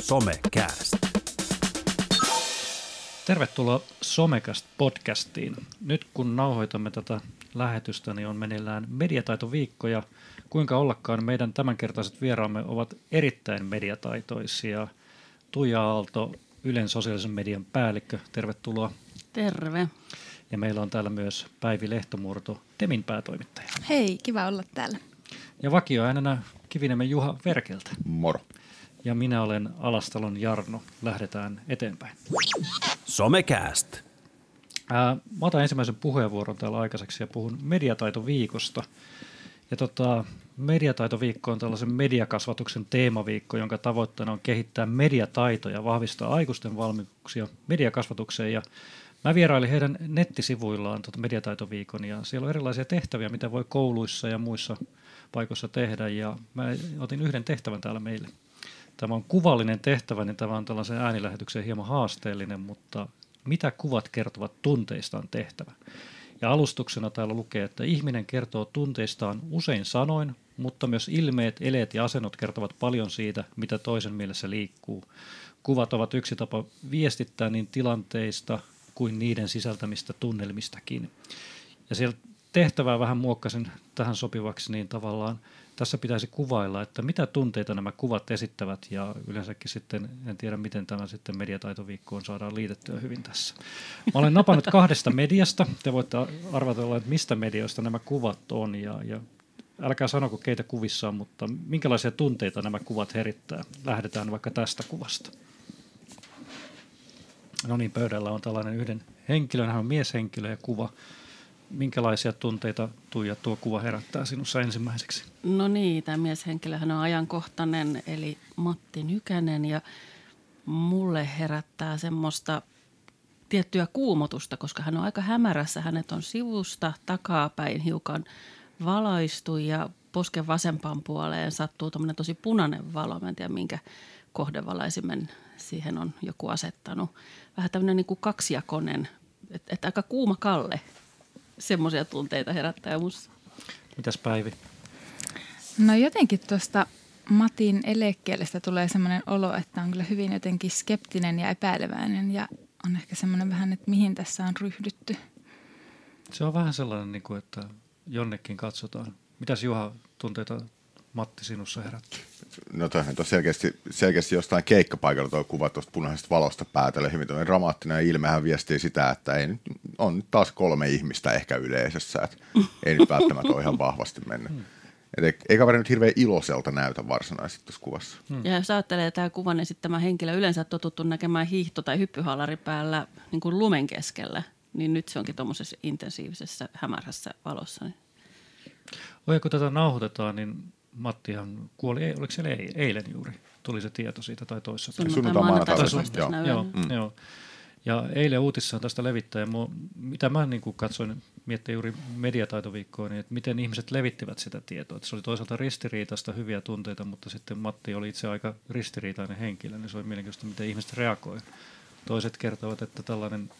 Somecast. Tervetuloa Somecast podcastiin. Nyt kun nauhoitamme tätä lähetystä, niin on meneillään mediataitoviikko ja kuinka ollakaan meidän tämänkertaiset vieraamme ovat erittäin mediataitoisia. Tuija Aalto, Ylen sosiaalisen median päällikkö, tervetuloa. Terve. Ja meillä on täällä myös Päivi Lehtomurto, Temin päätoimittaja. Hei, kiva olla täällä. Ja vakioäänenä Kivinemen Juha Verkeltä. Moro. Ja minä olen Alastalon Jarno. Lähdetään eteenpäin. Somecast. Ää, mä otan ensimmäisen puheenvuoron täällä aikaiseksi ja puhun mediataitoviikosta. Ja tota, mediataitoviikko on tällaisen mediakasvatuksen teemaviikko, jonka tavoitteena on kehittää mediataitoja, vahvistaa aikuisten valmiuksia mediakasvatukseen. Ja mä vierailin heidän nettisivuillaan tota mediataitoviikon ja siellä on erilaisia tehtäviä, mitä voi kouluissa ja muissa paikoissa tehdä. Ja mä otin yhden tehtävän täällä meille. Tämä on kuvallinen tehtävä, niin tämä on tällaisen äänilähetyksen hieman haasteellinen, mutta mitä kuvat kertovat tunteistaan tehtävä. Ja alustuksena täällä lukee, että ihminen kertoo tunteistaan usein sanoin, mutta myös ilmeet, eleet ja asennot kertovat paljon siitä, mitä toisen mielessä liikkuu. Kuvat ovat yksi tapa viestittää niin tilanteista kuin niiden sisältämistä tunnelmistakin. Ja siellä tehtävää vähän muokkasin tähän sopivaksi, niin tavallaan tässä pitäisi kuvailla, että mitä tunteita nämä kuvat esittävät ja yleensäkin sitten, en tiedä miten tämä sitten mediataitoviikkoon saadaan liitettyä hyvin tässä. Mä olen napannut kahdesta mediasta, te voitte arvatella, että mistä medioista nämä kuvat on ja, ja älkää sanoko keitä kuvissa on, mutta minkälaisia tunteita nämä kuvat herittää. Lähdetään vaikka tästä kuvasta. No niin, pöydällä on tällainen yhden henkilön, hän on mieshenkilö ja kuva minkälaisia tunteita Tuija tuo kuva herättää sinussa ensimmäiseksi? No niin, tämä mieshenkilöhän on ajankohtainen, eli Matti Nykänen ja mulle herättää semmoista tiettyä kuumotusta, koska hän on aika hämärässä. Hänet on sivusta takapäin hiukan valaistu ja posken vasempaan puoleen sattuu tämmöinen tosi punainen valo. Mä en tiedä, minkä kohdevalaisimen siihen on joku asettanut. Vähän tämmöinen niin kuin kaksijakonen, että et aika kuuma kalle semmoisia tunteita herättää musta. Mitäs Päivi? No jotenkin tuosta Matin elekkeelestä tulee semmoinen olo, että on kyllä hyvin jotenkin skeptinen ja epäileväinen ja on ehkä semmoinen vähän, että mihin tässä on ryhdytty. Se on vähän sellainen, niin kuin, että jonnekin katsotaan. Mitäs Juha tunteita Matti sinussa herätti? No toihan on selkeästi, selkeästi jostain keikkapaikalla tuo kuva tuosta punaisesta valosta päätellen hyvin dramaattinen ilmehän viestii sitä, että ei, on nyt taas kolme ihmistä ehkä yleisössä, että ei nyt välttämättä ole ihan vahvasti mennä. Hmm. Et ei kaveri nyt hirveän iloiselta näytä varsinaisesti tuossa kuvassa. Hmm. Ja jos ajattelee tämä kuvan esittämä henkilö yleensä totuttu näkemään hiihto- tai hyppyhallari päällä niin kuin lumen keskellä, niin nyt se onkin tuommoisessa intensiivisessä hämärässä valossa. Niin. Oi, kun tätä nauhoitetaan, niin Mattihan kuoli, oliko se eilen juuri? Tuli se tieto siitä tai toissa Sunnuntai maanantai. Joo. Joo, mm. joo. Ja eilen uutisissa tästä levittäjä, mitä mä niin kuin katsoin, miettii juuri mediataitoviikkoa, niin että miten ihmiset levittivät sitä tietoa. Että se oli toisaalta ristiriitaista hyviä tunteita, mutta sitten Matti oli itse aika ristiriitainen henkilö, niin se oli mielenkiintoista, miten ihmiset reagoi. Toiset kertovat, että tällainen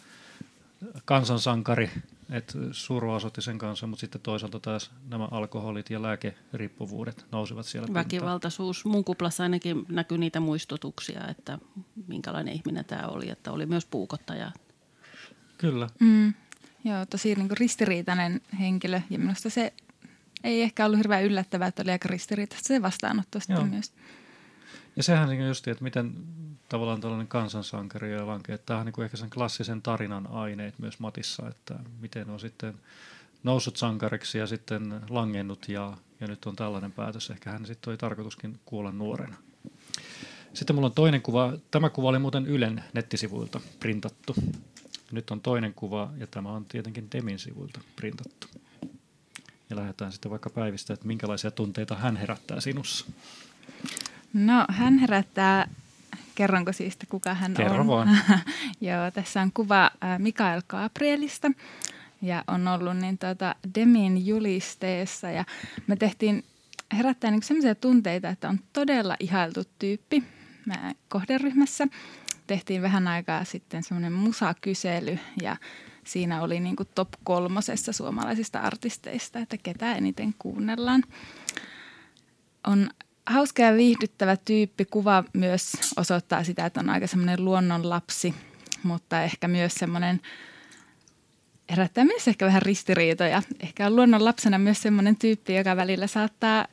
kansansankari, että surua osoitti sen kanssa, mutta sitten toisaalta taas nämä alkoholit ja lääkeriippuvuudet nousivat siellä. Väkivaltaisuus. Mun kuplassa ainakin näkyy niitä muistutuksia, että minkälainen ihminen tämä oli, että oli myös puukottaja. Kyllä. Mm, joo, tosi niin kuin ristiriitainen henkilö ja minusta se ei ehkä ollut hirveän yllättävää, että oli aika ristiriitaista se vastaanotto sitten myös. Ja sehän niin just, että miten tavallaan tällainen kansansankari ja vanke, että tämä on niin ehkä sen klassisen tarinan aineet myös Matissa, että miten on sitten noussut sankariksi ja sitten langennut ja, ja nyt on tällainen päätös. Ehkä hän sitten oli tarkoituskin kuolla nuorena. Sitten mulla on toinen kuva. Tämä kuva oli muuten Ylen nettisivuilta printattu. Nyt on toinen kuva ja tämä on tietenkin Demin sivuilta printattu. Ja lähdetään sitten vaikka päivistä, että minkälaisia tunteita hän herättää sinussa. No hän herättää, kerronko siis, kuka hän Kerro on? vaan. Joo, tässä on kuva Mikael Gabrielista ja on ollut niin tuota Demin julisteessa ja me tehtiin herättää niin sellaisia tunteita, että on todella ihailtu tyyppi mä kohderyhmässä. Tehtiin vähän aikaa sitten semmoinen musakysely ja siinä oli niin kuin top kolmosessa suomalaisista artisteista, että ketä eniten kuunnellaan. On hauska ja viihdyttävä tyyppi. Kuva myös osoittaa sitä, että on aika semmoinen luonnonlapsi, mutta ehkä myös semmoinen herättää myös ehkä vähän ristiriitoja. Ehkä on luonnon lapsena myös semmoinen tyyppi, joka välillä saattaa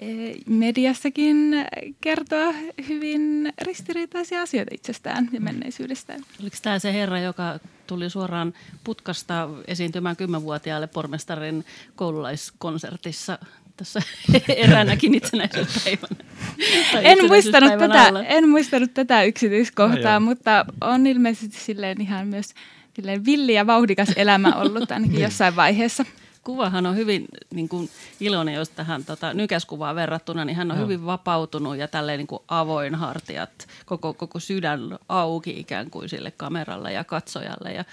Eh, mediassakin kertoa hyvin ristiriitaisia asioita itsestään ja menneisyydestään. Oliko tämä se herra, joka tuli suoraan putkasta esiintymään kymmenvuotiaalle pormestarin koululaiskonsertissa tässä eräänäkin itsenäisyyspäivänä. En muistanut, tätä, en muistanut tätä yksityiskohtaa, no, mutta on ilmeisesti silleen ihan myös silleen villi ja vauhdikas elämä ollut ainakin niin. jossain vaiheessa kuvahan on hyvin niin kuin iloinen, jos tähän tota, nykäskuvaan verrattuna, niin hän on no. hyvin vapautunut ja tälleen niin kuin avoin hartiat, koko, koko sydän auki ikään kuin sille kameralle ja katsojalle ja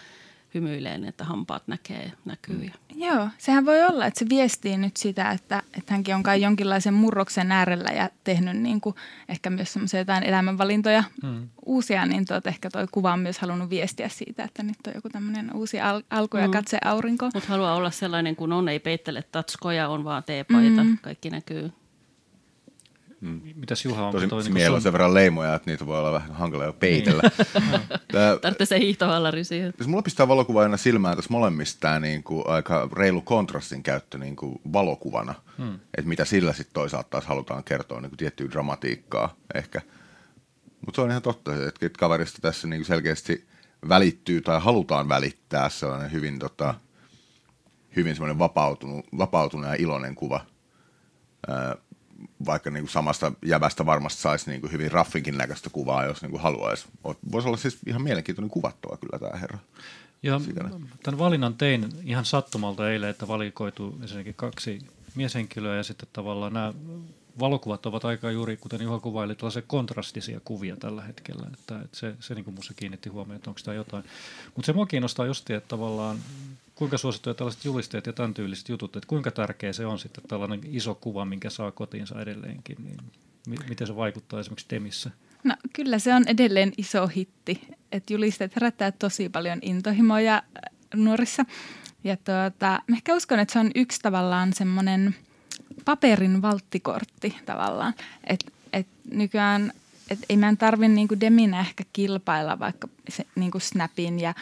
hymyilee, että hampaat näkee, näkyy. Ja. Joo, sehän voi olla, että se viestii nyt sitä, että, että hänkin on kai jonkinlaisen murroksen äärellä ja tehnyt niin kuin ehkä myös semmoisia jotain elämänvalintoja mm. uusia, niin tuot, ehkä toi kuva on myös halunnut viestiä siitä, että nyt on joku tämmöinen uusi al- alku ja mm. katse aurinko. Mutta haluaa olla sellainen kuin on, ei peittele tatskoja, on vaan teepaita, mm. kaikki näkyy. Mm. Mitäs Juha on? Tosi toi, niin sun... sen verran leimoja, että niitä voi olla vähän hankala jo peitellä. Tarvitsee se hiihtohallari siihen. Jos mulla pistää valokuva aina silmään tässä molemmista tämä niin kuin aika reilu kontrastin käyttö niin kuin valokuvana. Hmm. Että mitä sillä sitten toisaalta taas halutaan kertoa, niin kuin tiettyä dramatiikkaa ehkä. Mutta se on ihan totta, että kaverista tässä niin kuin selkeästi välittyy tai halutaan välittää sellainen hyvin, tota, hyvin semmoinen vapautunut, vapautunut ja iloinen kuva vaikka niin kuin samasta jävästä varmasti saisi niin kuin hyvin raffinkin näköistä kuvaa, jos niin kuin haluaisi. Voisi olla siis ihan mielenkiintoinen kuvattua kyllä tämä herra. Ja tämän valinnan tein ihan sattumalta eilen, että valikoitu ensinnäkin kaksi mieshenkilöä ja sitten tavallaan nämä valokuvat ovat aika juuri, kuten Juha kuvaili, tällaisia kontrastisia kuvia tällä hetkellä. Että, että se, se niin kuin minusta kiinnitti huomioon, että onko tämä jotain. Mutta se mua kiinnostaa just, että tavallaan kuinka suosittuja tällaiset julisteet ja tämän tyyliset jutut, että kuinka tärkeä se on sitten tällainen iso kuva, minkä saa kotiinsa edelleenkin, niin miten se vaikuttaa esimerkiksi Demissä? No kyllä se on edelleen iso hitti, että julisteet herättää tosi paljon intohimoja äh, nuorissa. Ja tuota, ehkä uskon, että se on yksi tavallaan semmoinen paperin valttikortti tavallaan, että et nykyään et ei meidän tarvitse niinku Deminä ehkä kilpailla vaikka se, niinku Snapin ja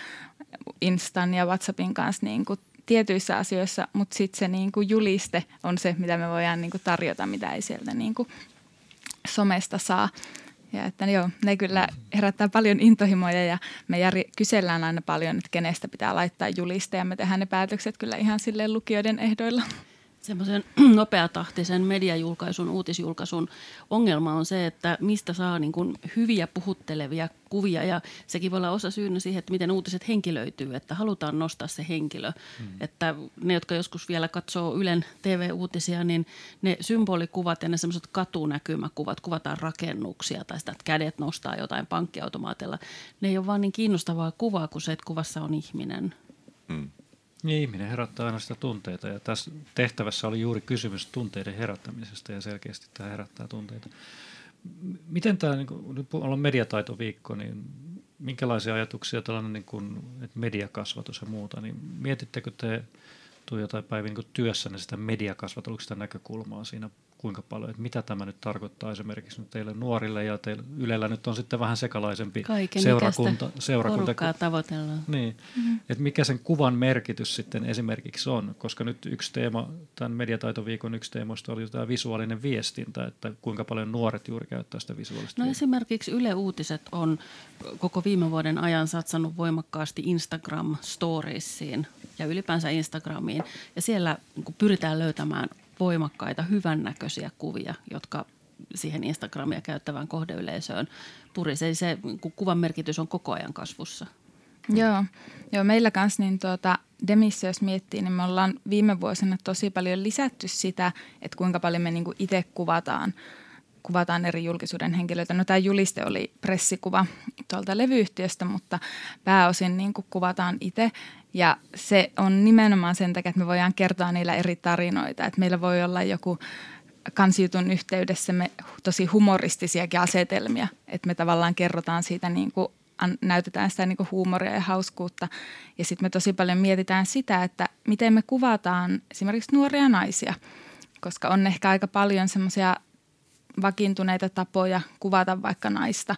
Instan ja WhatsAppin kanssa niin kuin tietyissä asioissa, mutta sitten se niin kuin juliste on se, mitä me voidaan niin kuin tarjota, mitä ei sieltä niin kuin somesta saa. Ja että joo, ne kyllä herättää paljon intohimoja ja me jär, kysellään aina paljon, että kenestä pitää laittaa juliste ja me tehdään ne päätökset kyllä ihan silleen lukijoiden ehdoilla semmoisen nopeatahtisen mediajulkaisun, uutisjulkaisun ongelma on se, että mistä saa niin kuin hyviä puhuttelevia kuvia ja sekin voi olla osa syynä siihen, että miten uutiset henkilöityy, että halutaan nostaa se henkilö. Hmm. Että ne, jotka joskus vielä katsoo Ylen TV-uutisia, niin ne symbolikuvat ja ne semmoiset katunäkymäkuvat, kuvataan rakennuksia tai sitä, että kädet nostaa jotain pankkiautomaatilla. Ne ei ole vaan niin kiinnostavaa kuvaa kuin se, että kuvassa on ihminen. Hmm. Niin, ihminen herättää aina sitä tunteita ja tässä tehtävässä oli juuri kysymys tunteiden herättämisestä ja selkeästi tämä herättää tunteita. Miten tämä, niin kun nyt ollaan mediataitoviikko, niin minkälaisia ajatuksia tällainen niin kuin, että mediakasvatus ja muuta, niin mietittekö te Tuija tai Päivi niin työssänne sitä mediakasvatuksesta näkökulmaa siinä kuinka paljon, että mitä tämä nyt tarkoittaa esimerkiksi nyt teille nuorille ja teille, Ylellä nyt on sitten vähän sekalaisempi Kaiken seurakunta. seurakunta tavoitellaan. Niin, mm-hmm. että mikä sen kuvan merkitys sitten esimerkiksi on, koska nyt yksi teema, tämän mediataitoviikon yksi teemoista oli tämä visuaalinen viestintä, että kuinka paljon nuoret juuri käyttää sitä visuaalista No esimerkiksi Yle Uutiset on koko viime vuoden ajan satsannut voimakkaasti Instagram-storiesiin ja ylipäänsä Instagramiin ja siellä niin pyritään löytämään voimakkaita, hyvännäköisiä kuvia, jotka siihen Instagramia käyttävään kohdeyleisöön purisee. Se kuvan merkitys on koko ajan kasvussa. Joo, Joo meillä kanssa niin tuota, Demissä, jos miettii, niin me ollaan viime vuosina tosi paljon lisätty sitä, että kuinka paljon me niin itse kuvataan kuvataan eri julkisuuden henkilöitä. No tämä juliste oli pressikuva tuolta levyyhtiöstä, mutta pääosin niin kuin kuvataan itse. Ja se on nimenomaan sen takia, että me voidaan kertoa niillä eri tarinoita. Että meillä voi olla joku kansijutun yhteydessä me tosi humoristisiakin asetelmia, että me tavallaan kerrotaan siitä niin kuin näytetään sitä niin huumoria ja hauskuutta. Ja sitten me tosi paljon mietitään sitä, että miten me kuvataan esimerkiksi nuoria naisia, koska on ehkä aika paljon semmoisia vakiintuneita tapoja kuvata vaikka naista.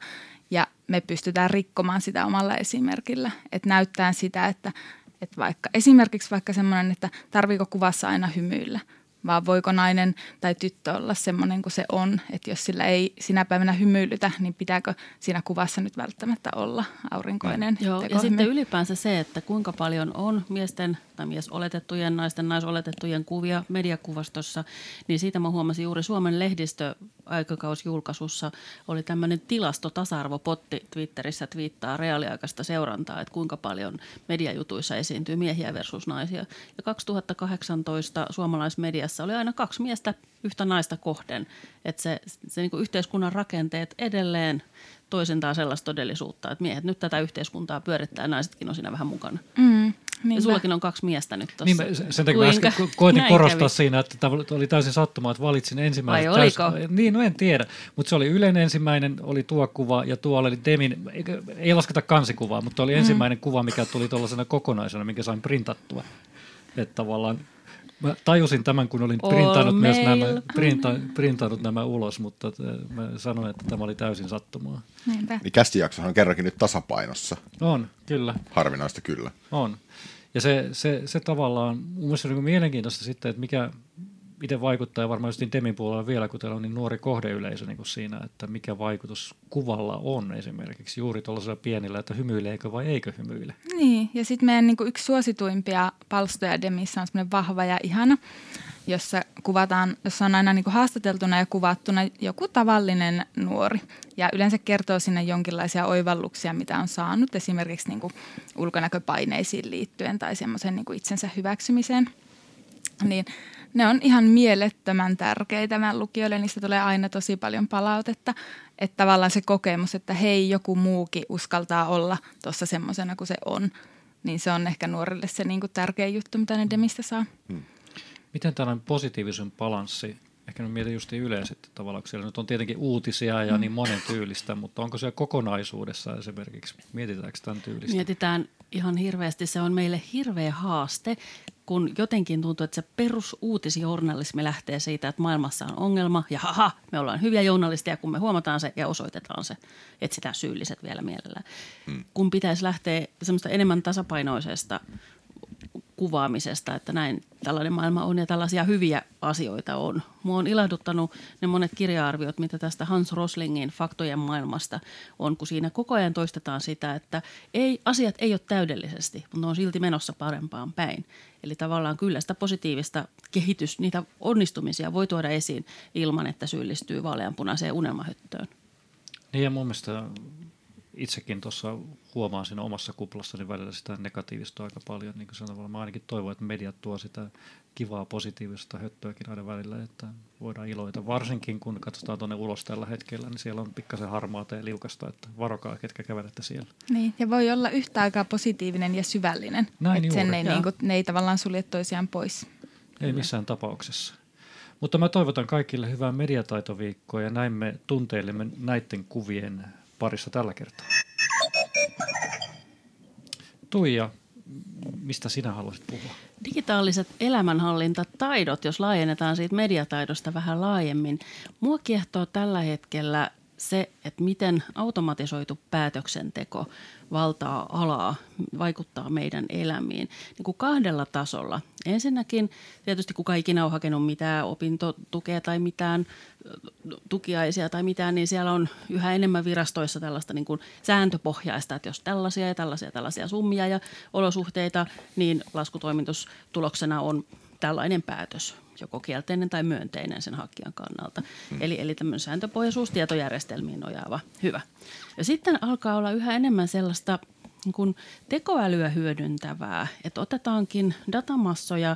Ja me pystytään rikkomaan sitä omalla esimerkillä. Että näyttää sitä, että, että vaikka, esimerkiksi vaikka semmoinen, että tarviiko kuvassa aina hymyillä – vaan voiko nainen tai tyttö olla semmoinen kuin se on. Että jos sillä ei sinä päivänä hymyilytä, niin pitääkö siinä kuvassa nyt välttämättä olla aurinkoinen Joo, ja sitten ylipäänsä se, että kuinka paljon on miesten tai miesoletettujen, naisten naisoletettujen kuvia mediakuvastossa, niin siitä mä huomasin juuri Suomen lehdistö aikakausjulkaisussa oli tämmöinen tilastotasa-arvopotti Twitterissä twiittaa reaaliaikaista seurantaa, että kuinka paljon mediajutuissa esiintyy miehiä versus naisia. Ja 2018 suomalaismediassa oli aina kaksi miestä yhtä naista kohden, että se, se niin yhteiskunnan rakenteet edelleen toisentaa sellaista todellisuutta, että miehet nyt tätä yhteiskuntaa pyörittää ja naisetkin on siinä vähän mukana. Mm. Niinpä. Ja sullakin on kaksi miestä nyt tuossa. Niin, sen takia Kuinka? mä koitin korostaa kävi? siinä, että tämä oli täysin sattumaa, että valitsin ensimmäisen. Vai oliko? Täys, niin, no en tiedä. Mutta se oli Ylen ensimmäinen, oli tuo kuva ja tuo oli Demin, ei lasketa kansikuvaa, mutta oli mm. ensimmäinen kuva, mikä tuli tuollaisena kokonaisena, minkä sain printattua. Että tavallaan Mä tajusin tämän, kun olin printannut, myös nämä, printa, printannut nämä ulos, mutta mä sanoin, että tämä oli täysin sattumaa. Niinpä. Niin kästijaksohan on kerrankin nyt tasapainossa. On, kyllä. Harvinaista kyllä. On. Ja se, se, se tavallaan, mun mielestä on niin mielenkiintoista sitten, että mikä, miten vaikuttaa, varmaan just Demin puolella vielä, kun teillä on niin nuori kohdeyleisö niin kuin siinä, että mikä vaikutus kuvalla on esimerkiksi juuri tuollaisella pienillä, että hymyileekö vai eikö hymyile. Niin, ja sitten meidän niin kuin yksi suosituimpia palstoja Demissä on semmoinen vahva ja ihana, jossa kuvataan, jossa on aina niin kuin haastateltuna ja kuvattuna joku tavallinen nuori. Ja yleensä kertoo sinne jonkinlaisia oivalluksia, mitä on saanut, esimerkiksi niin kuin ulkonäköpaineisiin liittyen tai semmoisen niin itsensä hyväksymiseen. Niin ne on ihan mielettömän tärkeitä meidän lukijoille. Niistä tulee aina tosi paljon palautetta. Että tavallaan se kokemus, että hei, joku muukin uskaltaa olla tuossa semmoisena kuin se on, niin se on ehkä nuorille se niin kuin tärkeä juttu, mitä ne demistä saa. Hmm. Miten tällainen positiivisen balanssi, ehkä nyt mietin just yleisesti tavallaan, kun siellä nyt on tietenkin uutisia ja mm. niin monen tyylistä, mutta onko se kokonaisuudessa esimerkiksi, mietitäänkö tämän tyylistä? Mietitään ihan hirveästi, se on meille hirveä haaste, kun jotenkin tuntuu, että se perusuutisjournalismi lähtee siitä, että maailmassa on ongelma ja haha, me ollaan hyviä journalisteja, kun me huomataan se ja osoitetaan se, etsitään syylliset vielä mielellään. Hmm. Kun pitäisi lähteä semmoista enemmän tasapainoisesta kuvaamisesta, että näin tällainen maailma on ja tällaisia hyviä asioita on. Mua on ilahduttanut ne monet kirja-arviot, mitä tästä Hans Roslingin faktojen maailmasta on, kun siinä koko ajan toistetaan sitä, että ei, asiat ei ole täydellisesti, mutta ne on silti menossa parempaan päin. Eli tavallaan kyllä sitä positiivista kehitys, niitä onnistumisia voi tuoda esiin ilman, että syyllistyy vaaleanpunaiseen unelmahöttöön. Niin ja mun mielestä itsekin tuossa huomaan siinä omassa kuplassani välillä sitä negatiivista aika paljon. Niin kuin sanotaan, mä ainakin toivon, että mediat tuo sitä kivaa positiivista höttöäkin aina välillä, että voidaan iloita. Varsinkin kun katsotaan tuonne ulos tällä hetkellä, niin siellä on pikkasen harmaata ja liukasta, että varokaa, ketkä kävelette siellä. Niin, ja voi olla yhtä aikaa positiivinen ja syvällinen. Näin että sen ei, niin kuin, ne ei tavallaan sulje toisiaan pois. Ei missään tapauksessa. Mutta mä toivotan kaikille hyvää mediataitoviikkoa ja näin me tunteilemme näiden kuvien parissa tällä kertaa. Tuija, mistä sinä haluaisit puhua? Digitaaliset elämänhallintataidot, jos laajennetaan siitä mediataidosta vähän laajemmin. Mua kiehtoo tällä hetkellä se, että miten automatisoitu päätöksenteko valtaa alaa, vaikuttaa meidän elämiin niin kuin kahdella tasolla. Ensinnäkin tietysti kuka ikinä on hakenut mitään opintotukea tai mitään tukiaisia tai mitään, niin siellä on yhä enemmän virastoissa tällaista niin kuin sääntöpohjaista, että jos tällaisia ja tällaisia tällaisia summia ja olosuhteita, niin laskutoimitustuloksena on tällainen päätös joko kielteinen tai myönteinen sen hakijan kannalta. Hmm. Eli, eli tämmöinen sääntöpohjaisuus tietojärjestelmiin nojaava. Hyvä. Ja sitten alkaa olla yhä enemmän sellaista niin kuin tekoälyä hyödyntävää, että otetaankin datamassoja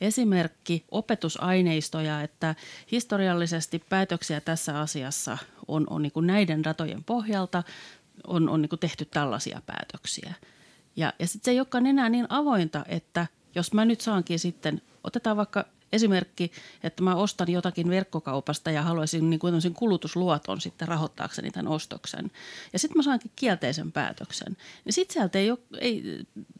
esimerkki opetusaineistoja, että historiallisesti päätöksiä tässä asiassa on, on niin kuin näiden datojen pohjalta on, on niin kuin tehty tällaisia päätöksiä. Ja, ja sitten se ei olekaan enää niin avointa, että jos mä nyt saankin sitten, otetaan vaikka Esimerkki, että mä ostan jotakin verkkokaupasta ja haluaisin niin kuin kulutusluoton sitten rahoittaakseni tämän ostoksen. Ja sitten mä saankin kielteisen päätöksen. Ja sitten sieltä ei, ole, ei,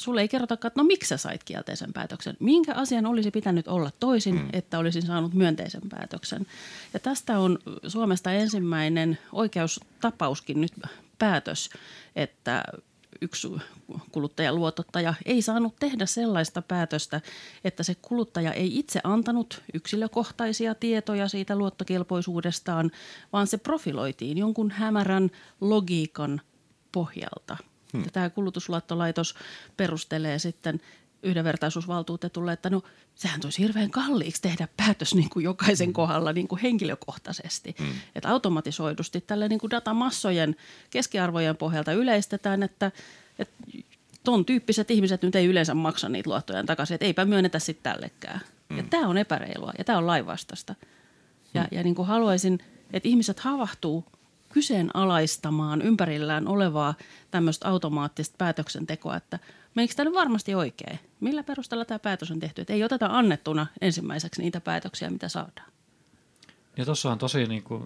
sulle ei kerrotakaan, että no miksi sä sait kielteisen päätöksen. Minkä asian olisi pitänyt olla toisin, mm. että olisin saanut myönteisen päätöksen. Ja tästä on Suomesta ensimmäinen oikeustapauskin nyt päätös, että yksi kuluttajaluotottaja ei saanut tehdä sellaista päätöstä, että se kuluttaja ei itse antanut yksilökohtaisia tietoja siitä luottokelpoisuudestaan, vaan se profiloitiin jonkun hämärän logiikan pohjalta. Hmm. Ja tämä kulutusluottolaitos perustelee sitten yhdenvertaisuusvaltuutetulle, että no sehän tulisi hirveän kalliiksi tehdä päätös niin kuin jokaisen mm. kohdalla niin kuin henkilökohtaisesti. Mm. Että automatisoidusti tälle niin kuin datamassojen keskiarvojen pohjalta yleistetään, että, että ton tyyppiset ihmiset nyt ei yleensä maksa niitä luottoja takaisin, että eipä myönnetä sitten tällekään. Mm. Ja tämä on epäreilua ja tämä on lainvastasta. Ja, mm. ja niin kuin haluaisin, että ihmiset havahtuu kyseenalaistamaan ympärillään olevaa tämmöistä automaattista päätöksentekoa, että – menikö tämä varmasti oikein? Millä perusteella tämä päätös on tehty? Että ei oteta annettuna ensimmäiseksi niitä päätöksiä, mitä saadaan. Ja tuossa on tosi, niin kuin,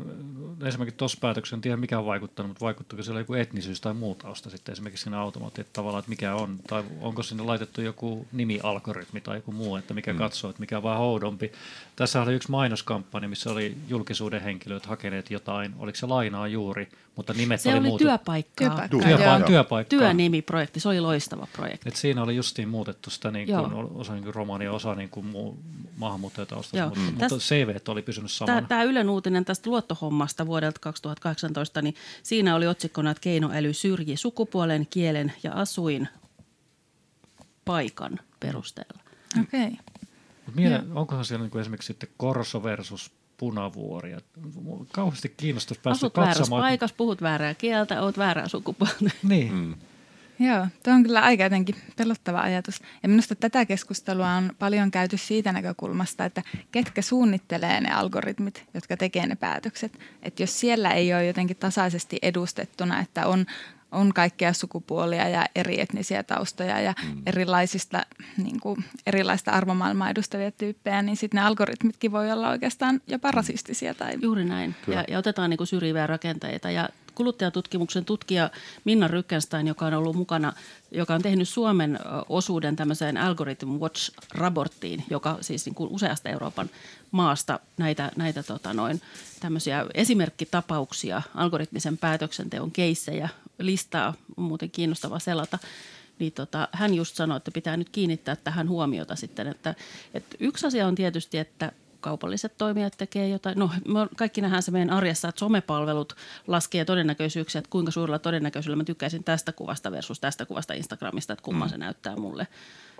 esimerkiksi tuossa päätöksessä en tiedä mikä on vaikuttanut, mutta vaikuttuuko siellä joku etnisyys tai muu tausta sitten esimerkiksi siinä automaatti, että tavallaan, että mikä on, tai onko sinne laitettu joku nimialgoritmi tai joku muu, että mikä mm. katsoo, että mikä on vähän oudompi. Tässä oli yksi mainoskampanja, missä oli julkisuuden henkilöt hakeneet jotain, oliko se lainaa juuri, mutta nimet se oli, oli muutu. työpaikkaa. Työpaikkaa. Työpa- työpaikkaa. Työnimiprojekti, se oli loistava projekti. Et siinä oli justiin muutettu sitä niin kuin, osa niin kuin romania, osa niin kuin muu, maahanmuuttajataustasta, mutta, mm. mutta CV oli pysynyt samana. Tämä Ylen uutinen tästä luottohommasta vuodelta 2018, niin siinä oli otsikkona, että keinoäly syrji sukupuolen, kielen ja asuin paikan perusteella. Okei. Okay. Miele, onkohan siellä niin kuin esimerkiksi sitten Korso versus punavuori. Kauheasti kiinnostaisi päästä Asut katsomaan. väärässä paikassa, puhut väärää kieltä, oot väärää sukupuolta. Niin. Mm. Joo, tuo on kyllä aika jotenkin pelottava ajatus. Ja minusta tätä keskustelua on paljon käyty siitä näkökulmasta, että ketkä suunnittelee ne algoritmit, jotka tekee ne päätökset. Että jos siellä ei ole jotenkin tasaisesti edustettuna, että on on kaikkea sukupuolia ja eri etnisiä taustoja ja mm. erilaisista, niin kuin, erilaista arvomaailmaa edustavia tyyppejä, niin sitten ne algoritmitkin voi olla oikeastaan jopa mm. rasistisia. Tai... Juuri näin. Ja, ja otetaan niin kuin syrjiviä rakenteita. Ja kuluttajatutkimuksen tutkija Minna Rykkenstein, joka on ollut mukana, joka on tehnyt Suomen osuuden tämmöiseen Algorithm Watch-raporttiin, joka siis niin kuin useasta Euroopan maasta näitä, näitä tota noin, tämmöisiä esimerkkitapauksia, algoritmisen päätöksenteon keissejä listaa, on muuten kiinnostava selata, niin tota, hän just sanoi, että pitää nyt kiinnittää tähän huomiota sitten, että, että yksi asia on tietysti, että kaupalliset toimijat tekee jotain. No kaikki nähdään se meidän arjessa, että somepalvelut laskee todennäköisyyksiä, että kuinka suurella todennäköisyydellä mä tykkäisin tästä kuvasta versus tästä kuvasta Instagramista, että kumman mm. se näyttää mulle.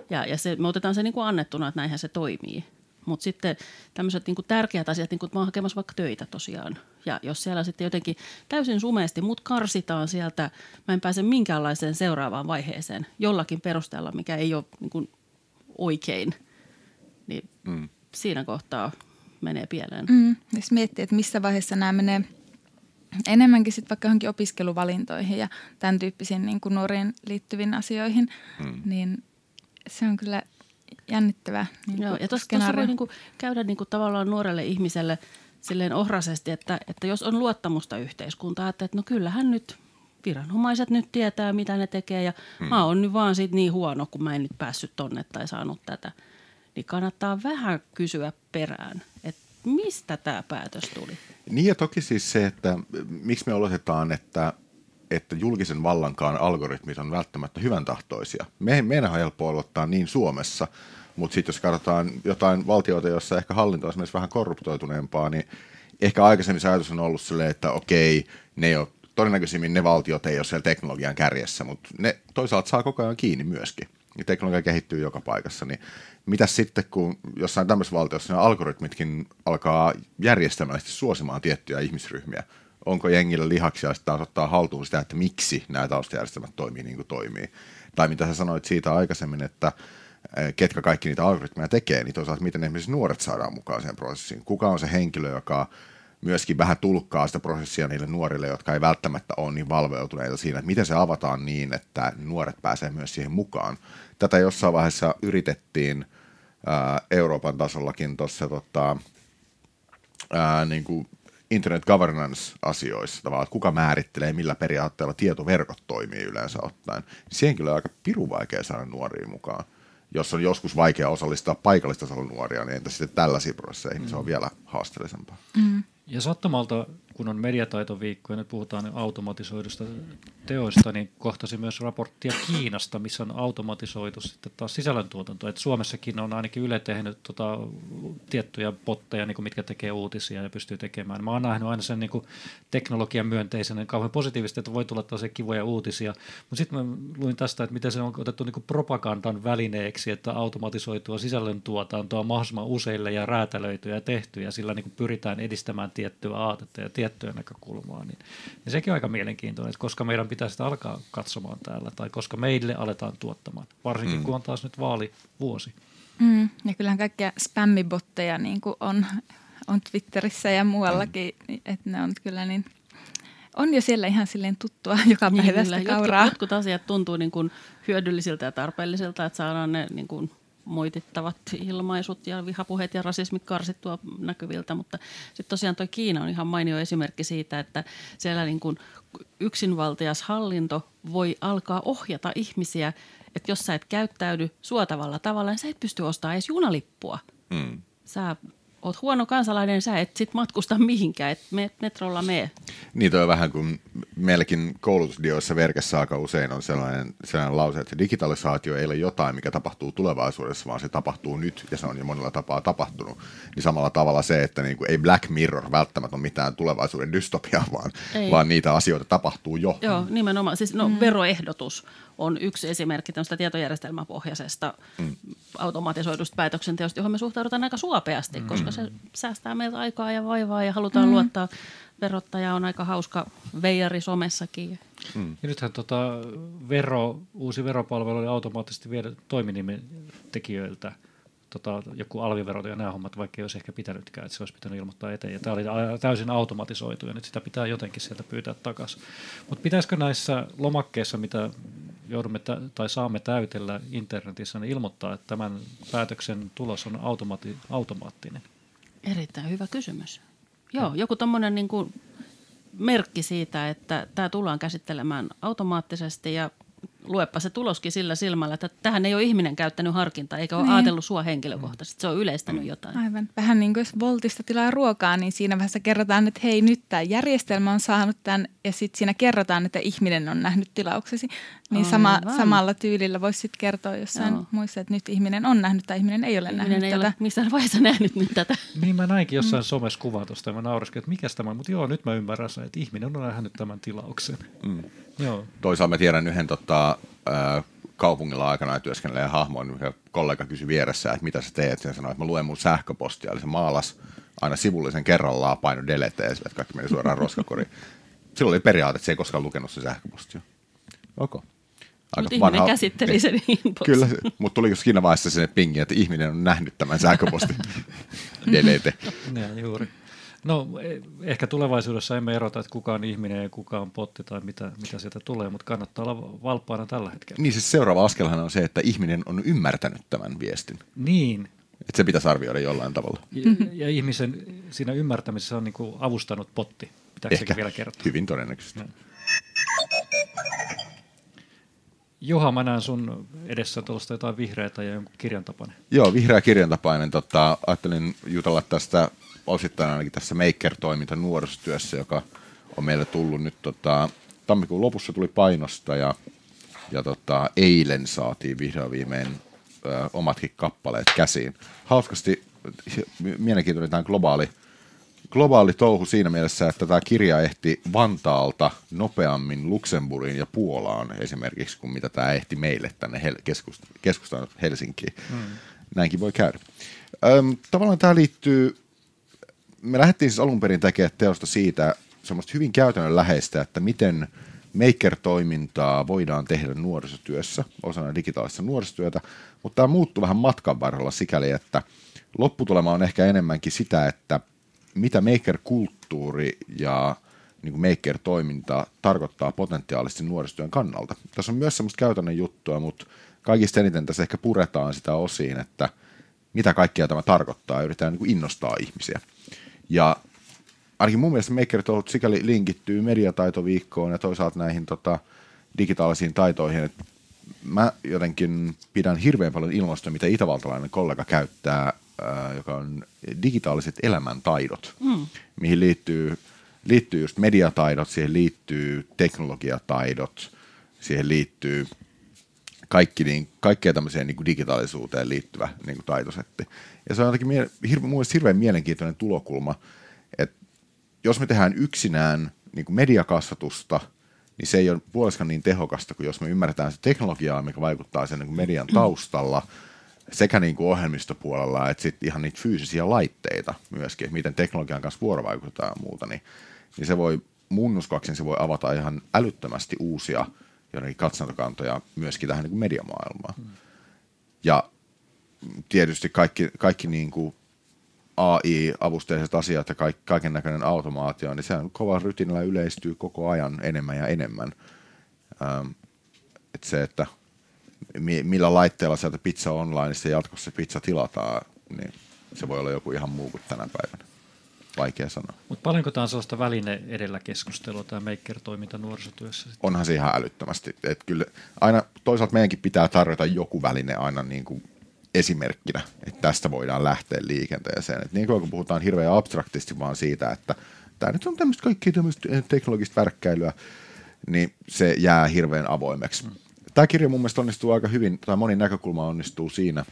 Ja, ja se, me otetaan se niin kuin annettuna, että näinhän se toimii. Mutta sitten tämmöiset niin tärkeät asiat, niin kuin mä oon hakemassa vaikka töitä tosiaan. Ja jos siellä sitten jotenkin täysin sumeesti mut karsitaan sieltä, mä en pääse minkäänlaiseen seuraavaan vaiheeseen jollakin perusteella, mikä ei ole niin kuin oikein, niin mm. Siinä kohtaa menee pieleen. Mm. Jos miettii, että missä vaiheessa nämä menee enemmänkin sitten vaikka johonkin opiskeluvalintoihin ja tämän tyyppisiin niin kuin nuoriin liittyviin asioihin, mm. niin se on kyllä jännittävä niin Joo, ja tuossa voi niinku käydä niinku tavallaan nuorelle ihmiselle silleen ohrasesti, että, että jos on luottamusta yhteiskuntaa, että, että no kyllähän nyt viranomaiset nyt tietää, mitä ne tekee ja hmm. mä oon nyt vaan sit niin huono, kun mä en nyt päässyt tonne tai saanut tätä. Niin kannattaa vähän kysyä perään, että mistä tämä päätös tuli? Niin ja toki siis se, että miksi me oletetaan, että että julkisen vallankaan algoritmit on välttämättä hyvän tahtoisia. Me, meidän on helppo aloittaa niin Suomessa, mutta sitten jos katsotaan jotain valtioita, joissa ehkä hallinto on esimerkiksi vähän korruptoituneempaa, niin ehkä aikaisemmin se ajatus on ollut silleen, että okei, ne ei ole, todennäköisimmin ne valtiot ei ole siellä teknologian kärjessä, mutta ne toisaalta saa koko ajan kiinni myöskin. Ja teknologia kehittyy joka paikassa, niin mitä sitten, kun jossain tämmöisessä valtiossa ne algoritmitkin alkaa järjestelmällisesti suosimaan tiettyjä ihmisryhmiä, onko jengillä lihaksia sitten taas ottaa haltuun sitä, että miksi nämä taustajärjestelmät toimii niin kuin toimii. Tai mitä sä sanoit siitä aikaisemmin, että eh, ketkä kaikki niitä algoritmeja tekee, niin toisaalta miten esimerkiksi nuoret saadaan mukaan siihen prosessiin. Kuka on se henkilö, joka myöskin vähän tulkkaa sitä prosessia niille nuorille, jotka ei välttämättä ole niin valveutuneita siinä, että miten se avataan niin, että nuoret pääsee myös siihen mukaan. Tätä jossain vaiheessa yritettiin ää, Euroopan tasollakin tuossa tota, ää, niin kuin internet governance-asioissa, tavallaan, että kuka määrittelee, millä periaatteella tietoverkot toimii yleensä ottaen. Siihen kyllä on aika pirun vaikea saada nuoria mukaan. Jos on joskus vaikea osallistaa paikallistasolla nuoria, niin entä sitten tällaisiin prosesseihin, mm. se on vielä haasteellisempaa. Mm. Ja sattumalta, kun on mediataitoviikko ja nyt puhutaan automatisoidusta teoista, niin kohtasi myös raporttia Kiinasta, missä on automatisoitu sitten taas sisällöntuotanto. Et Suomessakin on ainakin Yle tehnyt tota, tiettyjä botteja, niin kuin mitkä tekee uutisia ja pystyy tekemään. Mä oon nähnyt aina sen niin kuin teknologian myönteisenä, kauhean positiivisesti, että voi tulla tällaisia kivoja uutisia. Mutta sitten mä luin tästä, että miten se on otettu niin kuin propagandan välineeksi, että automatisoitua sisällöntuotantoa mahdollisimman useille ja räätälöityä ja tehtyä, ja sillä niin kuin pyritään edistämään tiettyä aatetta ja tiettyä näkökulmaa. Niin, niin sekin on aika mielenkiintoinen, että koska meidän pitää sitä alkaa katsomaan täällä, tai koska meille aletaan tuottamaan, varsinkin mm. kun on taas nyt vaalivuosi. Mm, ja kyllähän kaikkia spämmibotteja niin kuin on, on Twitterissä ja muuallakin, mm. että ne on kyllä niin on jo siellä ihan silleen tuttua joka niin, päivästä niin, kauraa. Jotkut, jotkut asiat tuntuu niin kuin hyödyllisiltä ja tarpeellisilta, että saadaan ne niin kuin moitittavat ilmaisut ja vihapuheet ja rasismi karsittua näkyviltä, mutta sitten tosiaan tuo Kiina on ihan mainio esimerkki siitä, että siellä niin kuin yksinvaltias hallinto voi alkaa ohjata ihmisiä, että jos sä et käyttäydy suotavalla tavalla, niin sä et pysty ostamaan edes junalippua. Hmm. Sä oot huono kansalainen, sä et sit matkusta mihinkään, et me, metrolla mee. Niin on vähän kuin meilläkin koulutusdioissa verkessä aika usein on sellainen, sellainen lause, että digitalisaatio ei ole jotain, mikä tapahtuu tulevaisuudessa, vaan se tapahtuu nyt ja se on jo monella tapaa tapahtunut. Niin samalla tavalla se, että niin kuin ei Black Mirror välttämättä ole mitään tulevaisuuden dystopiaa, vaan, vaan niitä asioita tapahtuu jo. Joo, nimenomaan. Siis no, mm. veroehdotus on yksi esimerkki tämmöistä tietojärjestelmäpohjaisesta mm. automatisoidusta päätöksenteosta, johon me suhtaudutaan aika suopeasti, mm. koska se säästää meiltä aikaa ja vaivaa ja halutaan mm. luottaa. Verottaja on aika hauska veijari somessakin. Mm. Ja nythän tota vero, uusi veropalvelu oli automaattisesti viedä toiminimen tekijöiltä tota, joku alvivero ja nämä hommat, vaikka ei olisi ehkä pitänytkään, että se olisi pitänyt ilmoittaa eteen. Ja tämä oli täysin automatisoitu ja nyt sitä pitää jotenkin sieltä pyytää takaisin. Mutta pitäisikö näissä lomakkeissa, mitä joudumme tä- tai saamme täytellä internetissä, niin ilmoittaa, että tämän päätöksen tulos on automaati- automaattinen? Erittäin hyvä kysymys. Joo, joku tuommoinen niin merkki siitä, että tämä tullaan käsittelemään automaattisesti ja luepa se tuloskin sillä silmällä, että tähän ei ole ihminen käyttänyt harkintaa eikä ole niin. ajatellut sua henkilökohtaisesti. Se on yleistänyt jotain. Aivan. Vähän niin kuin jos Voltista tilaa ruokaa, niin siinä vaiheessa kerrotaan, että hei nyt tämä järjestelmä on saanut tämän ja sitten siinä kerrotaan, että ihminen on nähnyt tilauksesi. Niin sama, samalla tyylillä voisi sitten kertoa jossain Joo. muissa, että nyt ihminen on nähnyt tai ihminen ei ole ihminen nähnyt ei tätä. ole missään vaiheessa nähnyt nyt tätä. Niin mä näinkin jossain mm. somessa kuvan tuosta ja mä nauriskin, että mikä tämä, mutta joo nyt mä ymmärrän sen, että ihminen on nähnyt tämän tilauksen. Mm. Joo. Toisaalta mä tiedän yhden tota, äh, kaupungilla aikana työskennelleen hahmon, ja kollega kysyi vieressä, että mitä sä teet, ja sanoi, että mä luen mun sähköpostia, eli se maalas aina sivullisen kerrallaan paino delete, että kaikki meni suoraan roskakoriin. Silloin oli periaate, että se ei koskaan lukenut se sähköpostia. Okay. Mutta ihminen vanha... käsitteli sen inbox. Kyllä, mutta tuli siinä vaiheessa sinne pingi, että ihminen on nähnyt tämän sähköpostin delete. Ja, juuri. No e, ehkä tulevaisuudessa emme erota, että kuka on ihminen ja kuka on potti tai mitä, mitä sieltä tulee, mutta kannattaa olla valppaana tällä hetkellä. Niin siis seuraava askelhan on se, että ihminen on ymmärtänyt tämän viestin. Niin. Että se pitäisi arvioida jollain tavalla. Ja, ja ihmisen siinä ymmärtämisessä on niin kuin avustanut potti. Pitääkö Ehkä vielä kertoa? hyvin todennäköisesti. No. Juha, mä näen sun edessä tuollaista jotain vihreätä ja jonkun kirjan tapainen. Joo, vihreä kirjan tapainen. Tota, ajattelin jutella tästä osittain ainakin tässä Maker-toiminta nuorisotyössä, joka on meille tullut nyt tota, tammikuun lopussa tuli painosta ja, ja tota, eilen saatiin vihdoin viimein ö, omatkin kappaleet käsiin. Hauskasti mielenkiintoinen tämä globaali, globaali touhu siinä mielessä, että tämä kirja ehti Vantaalta nopeammin Luxemburgiin ja Puolaan esimerkiksi, kuin mitä tämä ehti meille tänne Hel- keskust- keskustaan Helsinkiin. Mm. Näinkin voi käydä. Öm, tavallaan tämä liittyy me lähdettiin siis alun perin tekemään teosta siitä semmoista hyvin käytännönläheistä, että miten maker-toimintaa voidaan tehdä nuorisotyössä, osana digitaalista nuorisotyötä, mutta tämä muuttuu vähän matkan varrella sikäli, että lopputulema on ehkä enemmänkin sitä, että mitä maker-kulttuuri ja niin kuin maker-toiminta tarkoittaa potentiaalisesti nuorisotyön kannalta. Tässä on myös semmoista käytännön juttua, mutta kaikista eniten tässä ehkä puretaan sitä osiin, että mitä kaikkea tämä tarkoittaa ja yritetään niin kuin innostaa ihmisiä. Ja ainakin mun mielestä Maker Talk sikäli linkittyy mediataitoviikkoon ja toisaalta näihin tota, digitaalisiin taitoihin, että mä jotenkin pidän hirveän paljon ilmasta, mitä itävaltalainen kollega käyttää, ää, joka on digitaaliset elämäntaidot, mm. mihin liittyy, liittyy just mediataidot, siihen liittyy teknologiataidot, siihen liittyy kaikki, niin, kaikkea tämmöiseen niin kuin digitaalisuuteen liittyvä niin kuin taitosetti. Ja se on jotenkin mie- hirve, mun mielestä hirveän mielenkiintoinen tulokulma, että jos me tehdään yksinään niin kuin mediakasvatusta, niin se ei ole puolestaan niin tehokasta kuin jos me ymmärretään se teknologiaa, mikä vaikuttaa sen niin kuin median taustalla, sekä niin kuin ohjelmistopuolella että sitten ihan niitä fyysisiä laitteita myöskin, että miten teknologian kanssa vuorovaikutetaan ja muuta, niin, niin se voi, mun uskoakseni se voi avata ihan älyttömästi uusia jotenkin katsantokantoja myöskin tähän niin kuin mediamaailmaan. Mm. Ja tietysti kaikki, kaikki niin kuin AI-avusteiset asiat ja kaik, kaiken näköinen automaatio, niin on kova rytinällä yleistyy koko ajan enemmän ja enemmän. Ähm, se, että mi, millä laitteella sieltä pizza onlineissa jatkossa pizza tilataan, niin se voi olla joku ihan muu kuin tänä päivänä. Vaikea sanoa. Mutta paljonko tämä on sellaista väline edellä keskustelua, tämä maker-toiminta nuorisotyössä? Sitten? Onhan se ihan älyttömästi. Et kyllä aina, toisaalta meidänkin pitää tarjota joku väline aina niin kuin esimerkkinä, että tästä voidaan lähteä liikenteeseen. Et niin kuin puhutaan hirveän abstraktisti vaan siitä, että tämä nyt on tämmöistä kaikkia tämmöistä teknologista värkkäilyä, niin se jää hirveän avoimeksi. Mm. Tämä kirja mun mielestä onnistuu aika hyvin, tai moni näkökulma onnistuu siinä.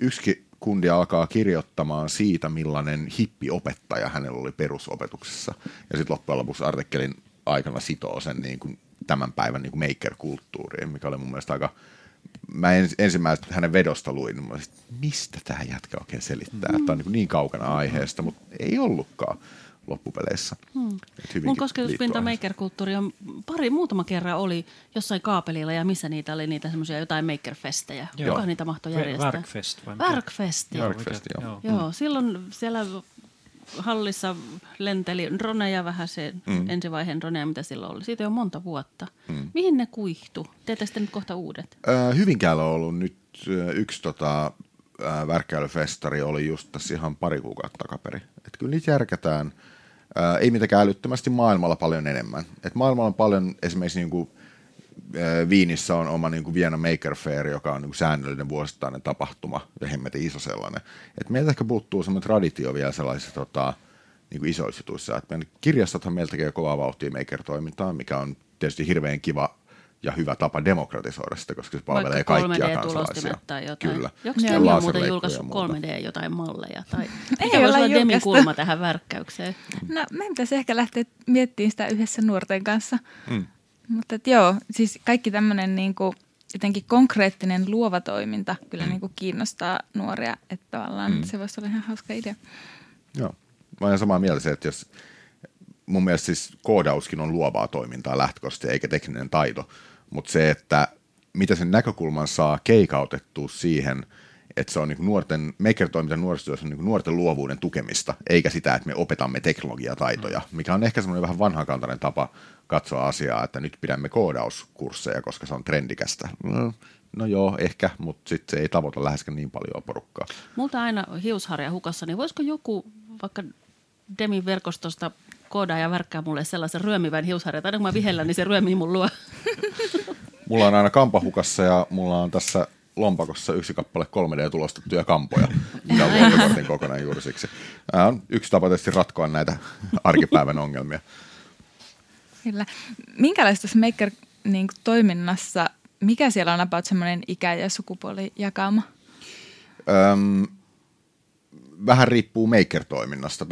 Yksi kundi alkaa kirjoittamaan siitä, millainen hippiopettaja hänellä oli perusopetuksessa. Ja sitten loppujen lopuksi artikkelin aikana sitoo sen niin kuin tämän päivän niin maker-kulttuuriin, mikä oli mun mielestä aika mä ens, ensimmäisenä hänen vedosta luin, niin mä olisin, mistä tämä jätkä oikein selittää, mm. että on niin, niin kaukana aiheesta, mutta ei ollutkaan loppupeleissä. Hmm. Mun kosketuspinta maker-kulttuuri on pari, muutama kerran oli jossain kaapelilla ja missä niitä oli niitä semmoisia jotain maker-festejä. Joka niitä mahtoi järjestää? Workfest vai Workfest. Workfest, joo. joo. joo. silloin siellä hallissa lenteli droneja vähän se mm. ensivaiheen droneja, mitä silloin oli. Siitä on monta vuotta. Mm. Mihin ne kuihtu? Teette sitten nyt kohta uudet? Äh, Hyvinkäällä on ollut nyt äh, yksi tota, äh, värkkäilyfestari, oli just tässä ihan pari kuukautta takaperi. Et kyllä niitä järkätään. Ei mitenkään älyttömästi maailmalla paljon enemmän. Et maailmalla on paljon esimerkiksi niinku Viinissä on oma niin kuin Vienna Maker Fair, joka on niin kuin säännöllinen vuosittainen tapahtuma ja hemmetin iso sellainen. Et meiltä ehkä puuttuu semmoinen traditio vielä sellaisissa tota, niin kuin isoissa jutuissa. Et meidän kirjastothan meiltä tekee kovaa vauhtia Maker-toimintaa, mikä on tietysti hirveän kiva ja hyvä tapa demokratisoida sitä, koska se palvelee Vaikka kaikkia kansalaisia. Tai jotain. Kyllä. Joku Demi on muuten julkaissut 3D jotain malleja. Tai Ei olla Demin kulma tähän värkkäykseen? No, meidän pitäisi ehkä lähteä miettimään sitä yhdessä nuorten kanssa. Mm. Mutta et joo, siis kaikki tämmöinen niin kuin, jotenkin konkreettinen luova toiminta kyllä mm. niin kuin kiinnostaa nuoria, että tavallaan mm. se voisi olla ihan hauska idea. Joo, mä olen samaa mieltä se, että jos mun mielestä siis koodauskin on luovaa toimintaa lähtökohtaisesti eikä tekninen taito, mutta se, että mitä sen näkökulman saa keikautettua siihen – että se on niin nuorten, maker-toiminta nuorisotyössä on niin nuorten luovuuden tukemista, eikä sitä, että me opetamme teknologiataitoja, mikä on ehkä semmoinen vähän vanhakantainen tapa katsoa asiaa, että nyt pidämme koodauskursseja, koska se on trendikästä. No, no joo, ehkä, mutta sitten se ei tavoita läheskään niin paljon porukkaa. Multa aina hiusharja hukassa, niin voisiko joku vaikka Demin verkostosta koodaa ja värkkää mulle sellaisen ryömivän hiusharjan, tai kun mä vihellä, niin se ryömii mun luo. Mulla on aina kampahukassa ja mulla on tässä lompakossa yksi kappale 3D-tulostettuja kampoja, mikä on luontokortin kokonaan juuri siksi. Tämä on yksi tapa tietysti ratkoa näitä arkipäivän ongelmia. Kyllä. Minkälaista Maker-toiminnassa, niin mikä siellä on about semmoinen ikä- ja sukupuolijakauma? Öm, vähän riippuu Maker-toiminnasta.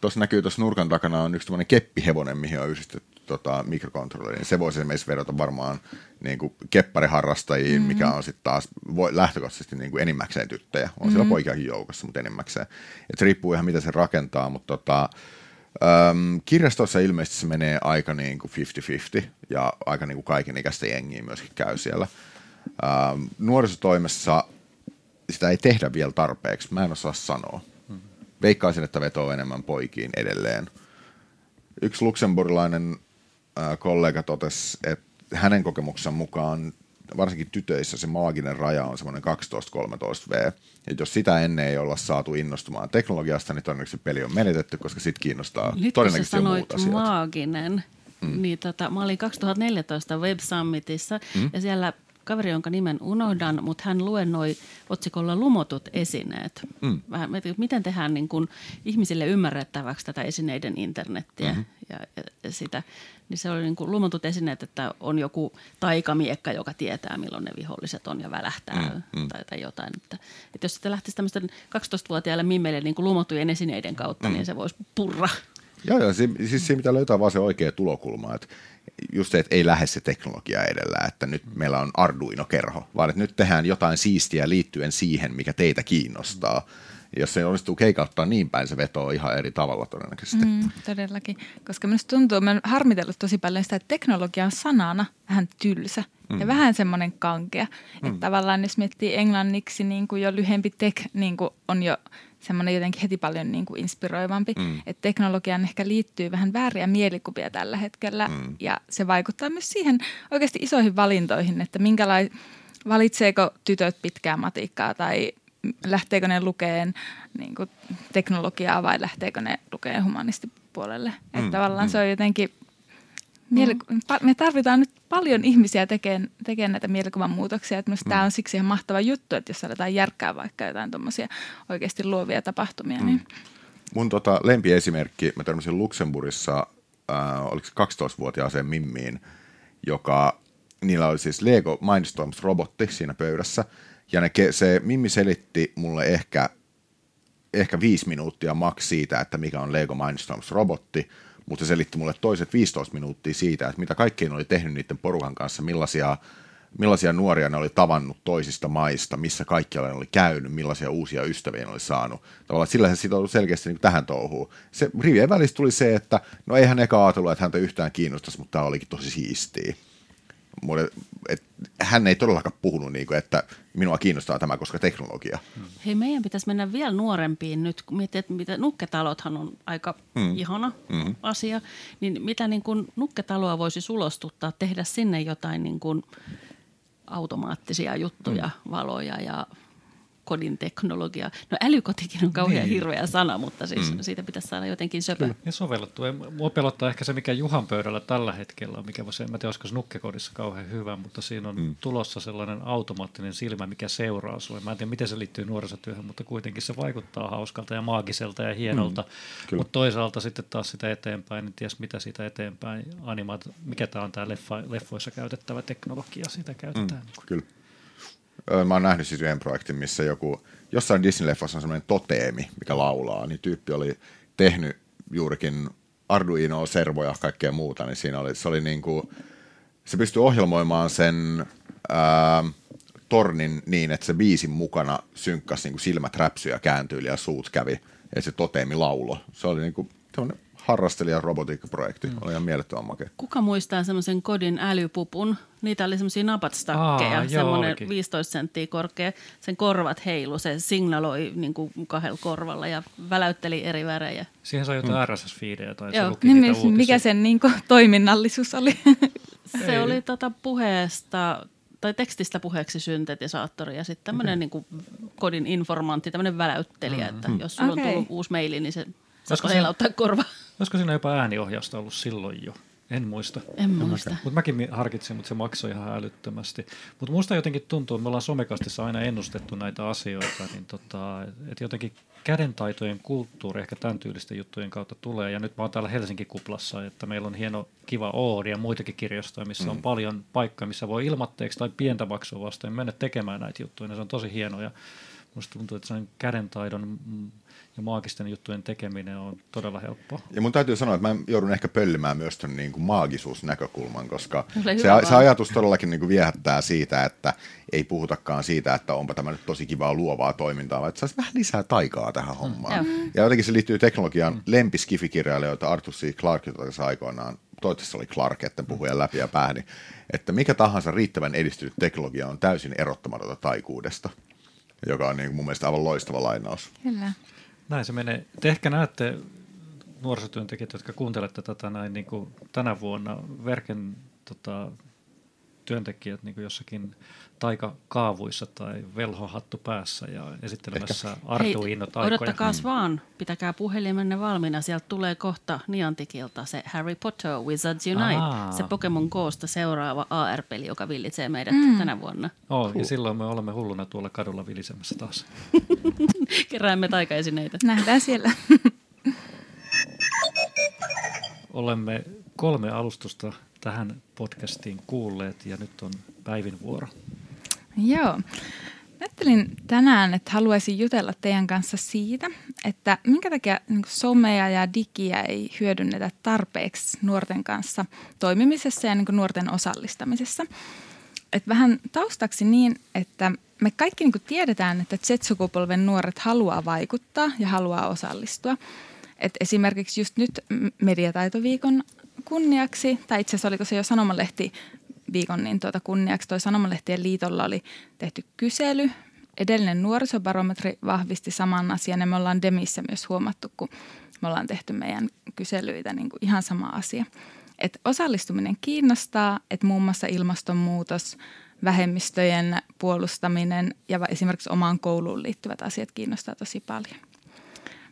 Tuossa näkyy tuossa nurkan takana on yksi tämmöinen keppihevonen, mihin on yhdistetty tota, mikrokontrolleri, niin se voisi esimerkiksi vedota varmaan niin kuin keppariharrastajiin, mm-hmm. mikä on sitten taas voi, lähtökohtaisesti niin kuin enimmäkseen tyttöjä. On mm-hmm. siellä poikiakin joukossa, mutta enimmäkseen. Et se riippuu ihan, miten se rakentaa, mutta tota, Öm, kirjastossa ilmeisesti se menee aika niin kuin 50-50 ja aika niin kuin kaiken ikäistä jengiä myöskin käy siellä. Öm, nuorisotoimessa sitä ei tehdä vielä tarpeeksi, mä en osaa sanoa. Mm-hmm. Veikkaisin, että vetoo enemmän poikiin edelleen. Yksi luksemburilainen kollega totesi, että hänen kokemuksen mukaan varsinkin tytöissä se maaginen raja on semmoinen 12-13 V. Ja jos sitä ennen ei olla saatu innostumaan teknologiasta, niin todennäköisesti peli on menetetty, koska sit kiinnostaa Nyt todennäköisesti sanoit muut asiat. maaginen, mm. niin tota, mä olin 2014 Web Summitissa mm. ja siellä kaveri, jonka nimen unohdan, mutta hän luennoi otsikolla lumotut esineet. Mm. Vähän, miten tehdään niin kuin ihmisille ymmärrettäväksi tätä esineiden internettiä mm-hmm. ja, ja sitä. Niin se oli niin kuin lumotut esineet, että on joku taikamiekka, joka tietää, milloin ne viholliset on ja välähtää mm, mm. Tai, tai jotain. Että, että jos sitten lähtisi tämmöisten 12-vuotiaille mimmeille niin kuin lumottujen esineiden kautta, mm. niin se voisi purra. Joo, joo. Siis, siis siinä pitää löytää vaan se oikea tulokulma. Että just se, että ei lähde se teknologia edellä, että nyt meillä on Arduino-kerho, vaan että nyt tehdään jotain siistiä liittyen siihen, mikä teitä kiinnostaa. Ja jos se onnistuu keikauttaa niin päin, se vetoo ihan eri tavalla todennäköisesti. Mm, todellakin, koska minusta tuntuu, että olen harmitellut tosi paljon sitä, että teknologia on sanana vähän tylsä mm. ja vähän semmoinen kankea. Mm. Että tavallaan jos miettii englanniksi niin kuin jo lyhempi tech niin kuin on jo semmoinen jotenkin heti paljon niin kuin inspiroivampi. Mm. Että teknologiaan ehkä liittyy vähän vääriä mielikuvia tällä hetkellä mm. ja se vaikuttaa myös siihen oikeasti isoihin valintoihin, että minkälai, valitseeko tytöt pitkää matikkaa tai lähteekö ne lukeen niin kuin teknologiaa vai lähteekö ne lukeen humanistipuolelle. Mm. Että tavallaan mm. se on jotenkin Miele- me tarvitaan nyt paljon ihmisiä tekemään, tekemään näitä mielikuvan muutoksia. Että mm. tämä on siksi ihan mahtava juttu, että jos aletaan järkkää vaikka jotain tuommoisia oikeasti luovia tapahtumia. Mm. Niin. Mun tota, lempiesimerkki, mä törmäsin Luxemburgissa, äh, oliko se 12-vuotiaaseen Mimmiin, joka, niillä oli siis Lego Mindstorms-robotti siinä pöydässä. Ja ne, se Mimmi selitti mulle ehkä, ehkä viisi minuuttia maks siitä, että mikä on Lego Mindstorms-robotti – mutta se selitti mulle toiset 15 minuuttia siitä, että mitä kaikkea ne oli tehnyt niiden porukan kanssa, millaisia, millaisia nuoria ne oli tavannut toisista maista, missä kaikkialla ne oli käynyt, millaisia uusia ystäviä ne oli saanut. Tavallaan sillä se sitoutui selkeästi niin tähän touhuun. Se rivien välissä tuli se, että no eihän eka ajatellut, että häntä yhtään kiinnostaisi, mutta tämä olikin tosi siistiä et, hän ei todellakaan puhunut, niin kuin, että minua kiinnostaa tämä, koska teknologia. Hei, meidän pitäisi mennä vielä nuorempiin nyt, kun miettii, että mitä, nukketalothan on aika mm. ihana mm. asia, niin mitä niin kuin nukketaloa voisi sulostuttaa, tehdä sinne jotain niin kuin automaattisia juttuja, mm. valoja ja kodin teknologia. No älykotikin on kauhean niin. hirveä sana, mutta siis mm. siitä pitäisi saada jotenkin söpö. Ja sovellettu. Mua pelottaa ehkä se, mikä Juhan pöydällä tällä hetkellä on, mikä voisi, en tiedä, olisiko nukkekodissa kauhean hyvä, mutta siinä on mm. tulossa sellainen automaattinen silmä, mikä seuraa sulle. Mä en tiedä, miten se liittyy nuorisotyöhön, mutta kuitenkin se vaikuttaa hauskalta ja maagiselta ja hienolta. Mm. Mutta toisaalta sitten taas sitä eteenpäin, niin ties mitä sitä eteenpäin animaat, mikä tämä on tämä leffa, leffoissa käytettävä teknologia, sitä käytetään. Mm. Kyllä. Mä oon nähnyt siis yhden projektin, missä joku, jossain Disney-leffassa on semmoinen toteemi, mikä laulaa, niin tyyppi oli tehnyt juurikin Arduino, servoja, kaikkea muuta, niin siinä oli, se oli niin kuin, se pystyi ohjelmoimaan sen ää, tornin niin, että se biisin mukana synkkasi niin kuin silmät räpsyjä kääntyi ja suut kävi, ja se toteemi laulo. Se oli niin kuin, harrastelija robotiikkaprojekti. Mm. Oli ihan mielettömän makea. Kuka muistaa semmoisen kodin älypupun? Niitä oli semmoisia napatstakkeja, semmoinen 15 senttiä korkea. Sen korvat heilu, se signaloi niin kuin kahdella korvalla ja väläytteli eri värejä. Siihen sai jotain mm. RSS-fiidejä tai Joo. se luki niin, niitä Mikä sen niin kuin, toiminnallisuus oli? se Ei. oli tota puheesta tai tekstistä puheeksi syntetisaattori ja sitten tämmöinen okay. niin kodin informantti, tämmöinen väläyttelijä, mm-hmm. että jos sulla okay. on tullut uusi maili, niin se Saatko heilauttaa korva? Olisiko siinä jopa ääniohjausta ollut silloin jo? En muista. En muista. Mutta mäkin harkitsin, mutta se maksoi ihan älyttömästi. Mutta musta jotenkin tuntuu, että me ollaan somekastissa aina ennustettu näitä asioita, niin tota, että jotenkin kädentaitojen kulttuuri ehkä tämän tyylisten juttujen kautta tulee. Ja nyt mä oon täällä Helsinki-kuplassa, että meillä on hieno kiva Oodi ja muitakin kirjastoja, missä mm. on paljon paikkaa, missä voi ilmatteeksi tai pientä maksua vastaan mennä tekemään näitä juttuja. Ja se on tosi hieno ja musta tuntuu, että se on kädentaidon ja maagisten juttujen tekeminen on todella helppoa. Ja mun täytyy sanoa, että mä joudun ehkä pöllimään myös ton niin kuin maagisuusnäkökulman, koska se, se ajatus todellakin niin kuin viehättää siitä, että ei puhutakaan siitä, että onpa tämä nyt tosi kivaa luovaa toimintaa, vaan että saisi vähän lisää taikaa tähän hommaan. Mm. Ja jotenkin se liittyy teknologian mm. lempiskifikirjailijoita Arthur C. Clarke, jota aikoinaan toivottavasti oli Clark, että puhuja läpi ja pääni, että mikä tahansa riittävän edistynyt teknologia on täysin erottamatonta taikuudesta, joka on niin kuin mun mielestä aivan loistava lainaus. Kyllä. Näin se menee. Te ehkä näette nuorisotyöntekijät, jotka kuuntelette tätä näin niin kuin tänä vuonna Verken tota, työntekijät niin jossakin taikakaavuissa tai velhohattu päässä ja esittelemässä Arduino-taikoja. odottakaa mm. vaan, pitäkää puhelimenne valmiina. Sieltä tulee kohta Niantikilta se Harry Potter Wizards Unite, Aa. se Pokemon Gosta seuraava AR-peli, joka villitsee meidät mm. tänä vuonna. Oh, ja silloin me olemme hulluna tuolla kadulla vilisemässä taas. Keräämme taikaesineitä. Nähdään siellä. olemme kolme alustusta tähän podcastiin kuulleet ja nyt on Päivin vuoro. Joo. Ajattelin tänään, että haluaisin jutella teidän kanssa siitä, että minkä takia niin somea ja digiä ei hyödynnetä tarpeeksi nuorten kanssa toimimisessa ja niin nuorten osallistamisessa. Et vähän taustaksi niin, että me kaikki niin tiedetään, että Z-sukupolven nuoret haluaa vaikuttaa ja haluaa osallistua. Et esimerkiksi just nyt mediataitoviikon kunniaksi, tai itse asiassa oliko se jo sanomalehti viikon niin tuota kunniaksi, toi Sanomalehtien liitolla oli tehty kysely. Edellinen nuorisobarometri vahvisti saman asian ja me ollaan Demissä myös huomattu, kun me ollaan tehty meidän kyselyitä niin kuin ihan sama asia. Et osallistuminen kiinnostaa, että muun muassa ilmastonmuutos, vähemmistöjen puolustaminen ja esimerkiksi omaan kouluun liittyvät asiat kiinnostaa tosi paljon.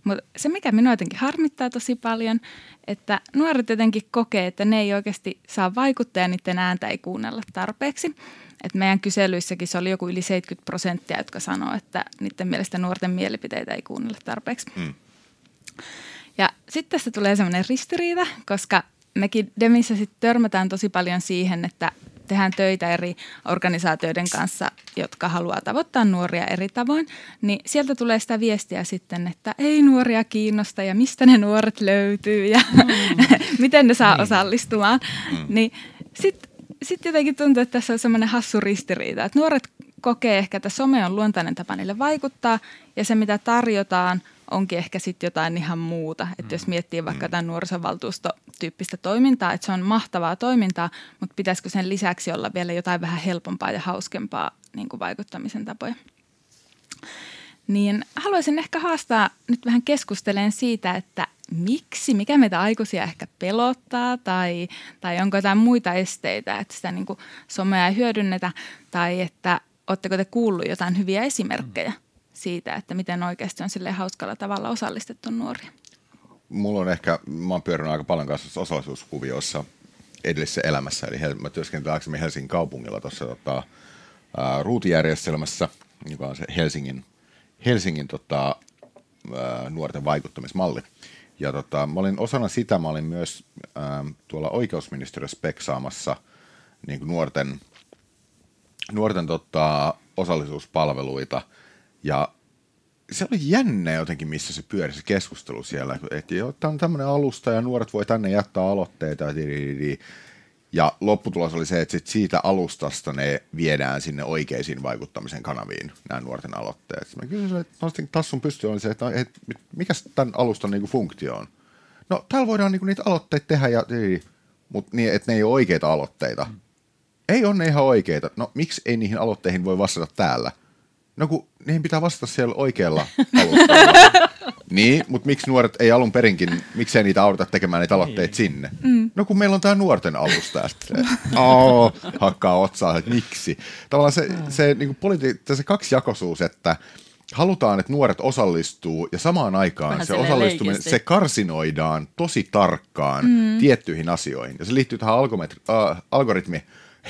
Mutta se, mikä minua jotenkin harmittaa tosi paljon, että nuoret jotenkin kokee, että ne ei oikeasti saa vaikuttaa ja niiden ääntä ei kuunnella tarpeeksi. Et meidän kyselyissäkin se oli joku yli 70 prosenttia, jotka sanoo, että niiden mielestä nuorten mielipiteitä ei kuunnella tarpeeksi. Mm. Ja sitten tässä tulee semmoinen ristiriita, koska mekin Demissä sitten törmätään tosi paljon siihen, että tehdään töitä eri organisaatioiden kanssa, jotka haluaa tavoittaa nuoria eri tavoin, niin sieltä tulee sitä viestiä sitten, että ei nuoria kiinnosta ja mistä ne nuoret löytyy ja mm. miten ne saa niin. osallistumaan. Mm. Niin sitten sit jotenkin tuntuu, että tässä on semmoinen hassu ristiriita, että nuoret kokee ehkä, että some on luontainen tapa niille vaikuttaa ja se mitä tarjotaan onkin ehkä sitten jotain ihan muuta. Että jos mm. miettii vaikka tämän nuorisovaltuustotyyppistä toimintaa, että se on mahtavaa toimintaa, mutta pitäisikö sen lisäksi olla vielä jotain vähän helpompaa ja hauskempaa niin kuin vaikuttamisen tapoja. Niin haluaisin ehkä haastaa nyt vähän keskusteleen siitä, että miksi, mikä meitä aikuisia ehkä pelottaa tai, tai onko jotain muita esteitä, että sitä niin kuin somea ei hyödynnetä tai että oletteko te kuullut jotain hyviä esimerkkejä mm siitä, että miten oikeasti on sille hauskalla tavalla osallistettu nuoria? Mulla on ehkä, mä oon pyörinyt aika paljon kanssa osallisuuskuvioissa edellisessä elämässä, eli mä työskentelin aikaisemmin Helsingin kaupungilla tuossa tota, ruutijärjestelmässä, joka on se Helsingin, Helsingin tota, ää, nuorten vaikuttamismalli. Ja tota, mä olin osana sitä, mä olin myös ää, tuolla oikeusministeriössä speksaamassa niin nuorten, nuorten tota, osallisuuspalveluita – ja se oli jännä jotenkin, missä se pyöri se keskustelu siellä, että tämä on tämmöinen alusta ja nuoret voi tänne jättää aloitteita. Ja lopputulos oli se, että sit siitä alustasta ne viedään sinne oikeisiin vaikuttamisen kanaviin, nämä nuorten aloitteet. Mä kysyin, että nostin tassun pystyyn, se, että, että mikä tämän alustan niinku funktio on? No, täällä voidaan niinku niitä aloitteita tehdä, ja, mutta niin, että ne ei ole oikeita aloitteita. Mm. Ei ole ne ihan oikeita. No, miksi ei niihin aloitteihin voi vastata täällä? No kun niihin pitää vastata siellä oikealla alustalla. niin, mutta miksi nuoret ei alun perinkin, miksei niitä auteta tekemään niitä aloitteita sinne? Mm. No kun meillä on tämä nuorten alusta. oh, hakkaa otsaa, että miksi? Tavallaan se, se, niin politi- se kaksijakoisuus, että halutaan, että nuoret osallistuu ja samaan aikaan Vähän se osallistuminen, leikisti. se karsinoidaan tosi tarkkaan mm. tiettyihin asioihin. Ja se liittyy tähän algometri- äh, algoritmi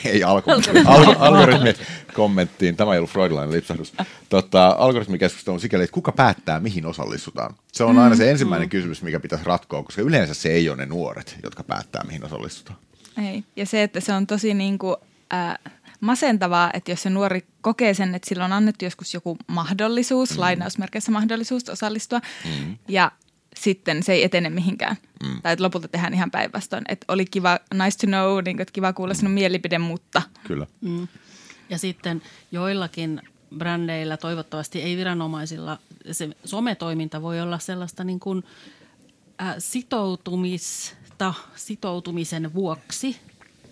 ei algoritmi, al- algoritmi kommenttiin, tämä ei ollut freudilainen lipsahdus, tota, algoritmikeskustelu on sikäli, että kuka päättää, mihin osallistutaan. Se on aina se mm, ensimmäinen mm. kysymys, mikä pitäisi ratkoa, koska yleensä se ei ole ne nuoret, jotka päättää, mihin osallistutaan. Ei, ja se, että se on tosi niin kuin, äh, masentavaa, että jos se nuori kokee sen, että sillä on annettu joskus joku mahdollisuus, mm. lainausmerkeissä mahdollisuus osallistua, mm. ja sitten se ei etene mihinkään. Mm. Tai että lopulta tehdään ihan päinvastoin. Että oli kiva, nice to know, niin kuin, että kiva kuulla sinun mielipide, mutta. Kyllä. Mm. Ja sitten joillakin brändeillä, toivottavasti ei viranomaisilla, se sometoiminta voi olla sellaista niin kuin, äh, sitoutumista, sitoutumisen vuoksi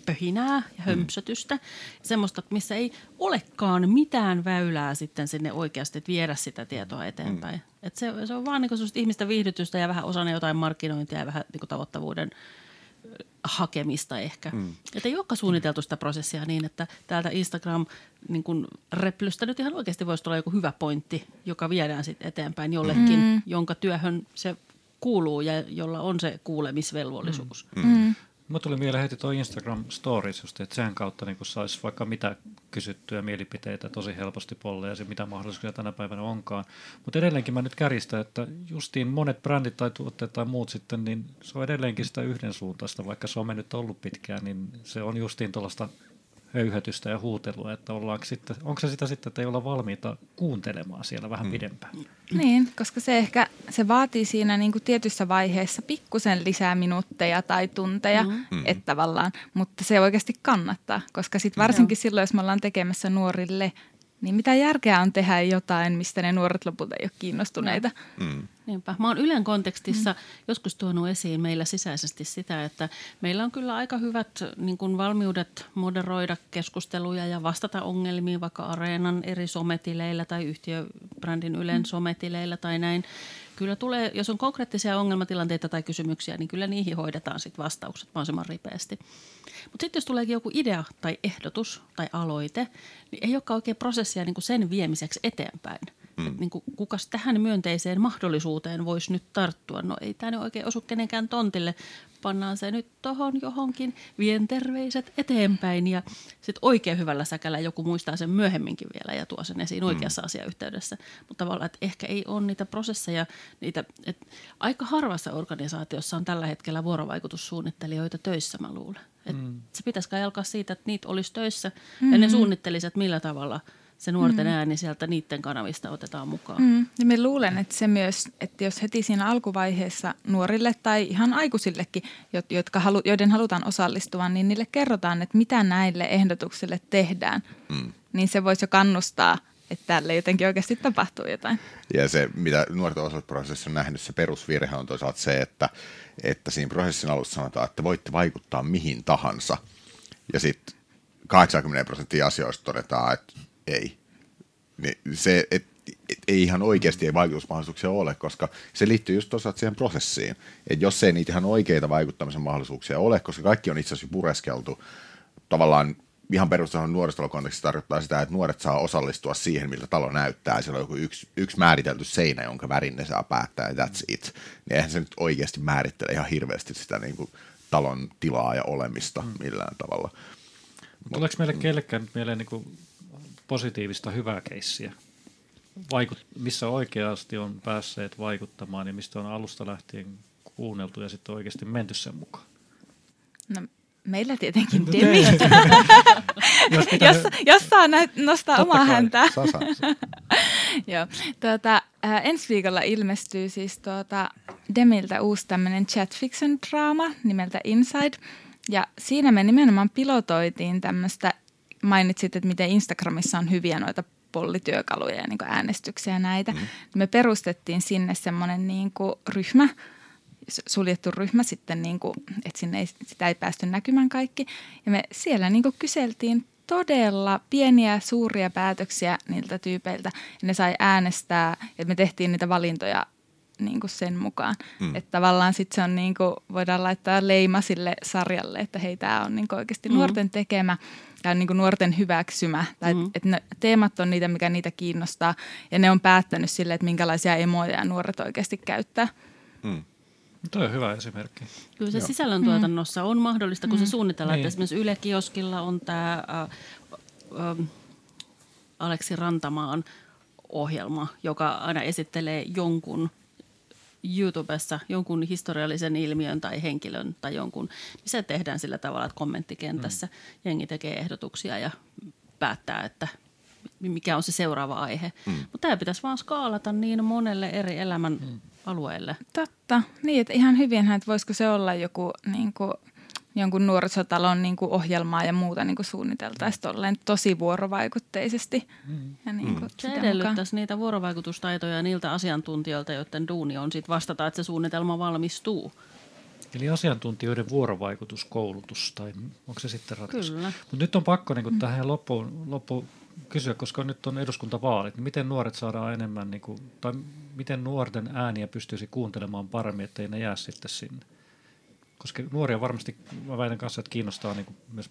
pöhinää ja mm. hömpsötystä. Mm. Semmoista, missä ei olekaan mitään väylää sitten sinne oikeasti, että viedä sitä tietoa eteenpäin. Mm. Et se, se on vaan niin ihmisten viihdytystä ja vähän osana jotain markkinointia ja vähän niin tavoittavuuden hakemista ehkä. Mm. Että ei olekaan suunniteltu sitä prosessia niin, että täältä Instagram niin kun replystä nyt ihan oikeasti voisi olla joku hyvä pointti, joka viedään sitten eteenpäin jollekin, mm. jonka työhön se kuuluu ja jolla on se kuulemisvelvollisuus. Mm. Mm. Mä tuli mieleen heti tuo Instagram Stories, just, että sen kautta niin saisi vaikka mitä kysyttyjä mielipiteitä tosi helposti polleja ja mitä mahdollisuuksia tänä päivänä onkaan. Mutta edelleenkin mä nyt kärjistän, että justiin monet brändit tai tuotteet tai muut sitten, niin se on edelleenkin sitä yhdensuuntaista, vaikka se on mennyt ollut pitkään, niin se on justiin tuollaista höyhätystä ja huutelua, että ollaanko sitten, onko se sitä sitten, että ei olla valmiita kuuntelemaan siellä vähän mm. pidempään? Niin, koska se ehkä se vaatii siinä niin kuin tietyssä vaiheessa pikkusen lisää minuutteja tai tunteja, mm. mm. että tavallaan, mutta se oikeasti kannattaa, koska sitten varsinkin mm. silloin, jos me ollaan tekemässä nuorille niin mitä järkeä on tehdä jotain, mistä ne nuoret lopulta ei ole kiinnostuneita? Mm. Niinpä. Mä oon Ylen kontekstissa mm. joskus tuonut esiin meillä sisäisesti sitä, että meillä on kyllä aika hyvät niin kuin valmiudet moderoida keskusteluja ja vastata ongelmiin vaikka Areenan eri sometileillä tai yhtiöbrändin Ylen mm. sometileillä tai näin. Kyllä tulee, jos on konkreettisia ongelmatilanteita tai kysymyksiä, niin kyllä niihin hoidetaan sit vastaukset mahdollisimman ripeästi. Mutta sitten jos tuleekin joku idea tai ehdotus tai aloite, niin ei olekaan oikein prosessia niin kuin sen viemiseksi eteenpäin. Mm. niin kuin, kukas tähän myönteiseen mahdollisuuteen voisi nyt tarttua? No ei tämä nyt oikein osu kenenkään tontille. Pannaan se nyt tohon johonkin, vien terveiset eteenpäin ja sitten oikein hyvällä säkällä joku muistaa sen myöhemminkin vielä ja tuo sen esiin oikeassa mm. asiayhteydessä. Mutta tavallaan, että ehkä ei ole niitä prosesseja, niitä, että aika harvassa organisaatiossa on tällä hetkellä vuorovaikutussuunnittelijoita töissä, mä luulen. Et mm. Se pitäisi kai alkaa siitä, että niitä olisi töissä mm. ja ne suunnittelisivat, millä tavalla se nuorten mm. ääni sieltä niiden kanavista otetaan mukaan. Mm. Ja me luulen, että se myös, että jos heti siinä alkuvaiheessa nuorille tai ihan aikuisillekin, jotka halu, joiden halutaan osallistua, niin niille kerrotaan, että mitä näille ehdotuksille tehdään, mm. niin se voisi jo kannustaa – että tälle jotenkin oikeasti tapahtuu jotain. Ja se, mitä nuorten osallistusprosessissa on nähnyt, se perusvirhe on toisaalta se, että, että siinä prosessin alussa sanotaan, että voitte vaikuttaa mihin tahansa. Ja sitten 80 prosenttia asioista todetaan, että ei. Niin se, et, et, ei ihan oikeasti ei vaikutusmahdollisuuksia ole, koska se liittyy just tosiaan siihen prosessiin. Että jos ei niitä ihan oikeita vaikuttamisen mahdollisuuksia ole, koska kaikki on itse asiassa pureskeltu tavallaan ihan perustason nuorisotalokontekstissa tarkoittaa sitä, että nuoret saa osallistua siihen, miltä talo näyttää. Siellä on joku yksi, yksi määritelty seinä, jonka värin ne saa päättää, ja that's it. Niin eihän se nyt oikeasti määrittele ihan hirveästi sitä niin kuin, talon tilaa ja olemista mm. millään tavalla. Tuleeko meille kellekään mieleen niin kuin positiivista hyvää keissiä? Vaikut, missä oikeasti on päässeet vaikuttamaan ja mistä on alusta lähtien kuunneltu ja sitten oikeasti menty sen mukaan? No, Meillä tietenkin Demi. jos, jos, jos saa näet, nostaa Totta omaa häntä. Joo. Tuota, äh, ensi viikolla ilmestyy siis tuota Demiltä uusi tämmöinen chat fiction draama nimeltä Inside. Ja siinä me nimenomaan pilotoitiin tämmöistä, mainitsit, että miten Instagramissa on hyviä noita pollityökaluja ja niin äänestyksiä ja näitä. Mm. Me perustettiin sinne semmoinen niin ryhmä, suljettu ryhmä sitten, niin kuin, että sinne ei, sitä ei päästy näkymään kaikki. Ja me siellä niin kuin kyseltiin todella pieniä, suuria päätöksiä niiltä tyypeiltä. Ja ne sai äänestää, että me tehtiin niitä valintoja niin kuin sen mukaan. Mm. Että tavallaan sitten se on niin kuin, voidaan laittaa leima sille sarjalle, että hei, tämä on niin kuin oikeasti mm. nuorten tekemä ja niin kuin nuorten hyväksymä. Tai mm. että ne teemat on niitä, mikä niitä kiinnostaa. Ja ne on päättänyt sille, että minkälaisia emoja nuoret oikeasti käyttää. Mm. Tuo on hyvä esimerkki. Kyllä se Joo. sisällöntuotannossa on mahdollista, kun mm. se suunnitellaan. Niin. Että esimerkiksi Yle Kioskilla on tämä äh, äh, Aleksi Rantamaan ohjelma, joka aina esittelee jonkun YouTubessa jonkun historiallisen ilmiön tai henkilön tai jonkun, niin se tehdään sillä tavalla, että kommenttikentässä mm. jengi tekee ehdotuksia ja päättää, että mikä on se seuraava aihe. Mm. Mutta tämä pitäisi vaan skaalata niin monelle eri elämän mm alueelle. Totta. Niin, että ihan hyvinhän, että voisiko se olla joku niin kuin, jonkun nuorisotalon niin kuin ohjelmaa ja muuta niin kuin suunniteltaisiin tolleen tosi vuorovaikutteisesti. Mm. Ja niin kuin mm. Se edellyttäisi niitä vuorovaikutustaitoja niiltä asiantuntijoilta, joiden duuni on sit vastata, että se suunnitelma valmistuu. Eli asiantuntijoiden vuorovaikutuskoulutus, tai onko se sitten ratkaisu? Kyllä. Mutta nyt on pakko niin kuin, mm. tähän loppuun, loppuun kysyä, koska nyt on eduskuntavaalit, niin miten nuoret saadaan enemmän, niin kuin, tai miten nuorten ääniä pystyisi kuuntelemaan paremmin, ettei ne jää sitten sinne? Koska nuoria varmasti, mä väitän kanssa, että kiinnostaa niin kuin myös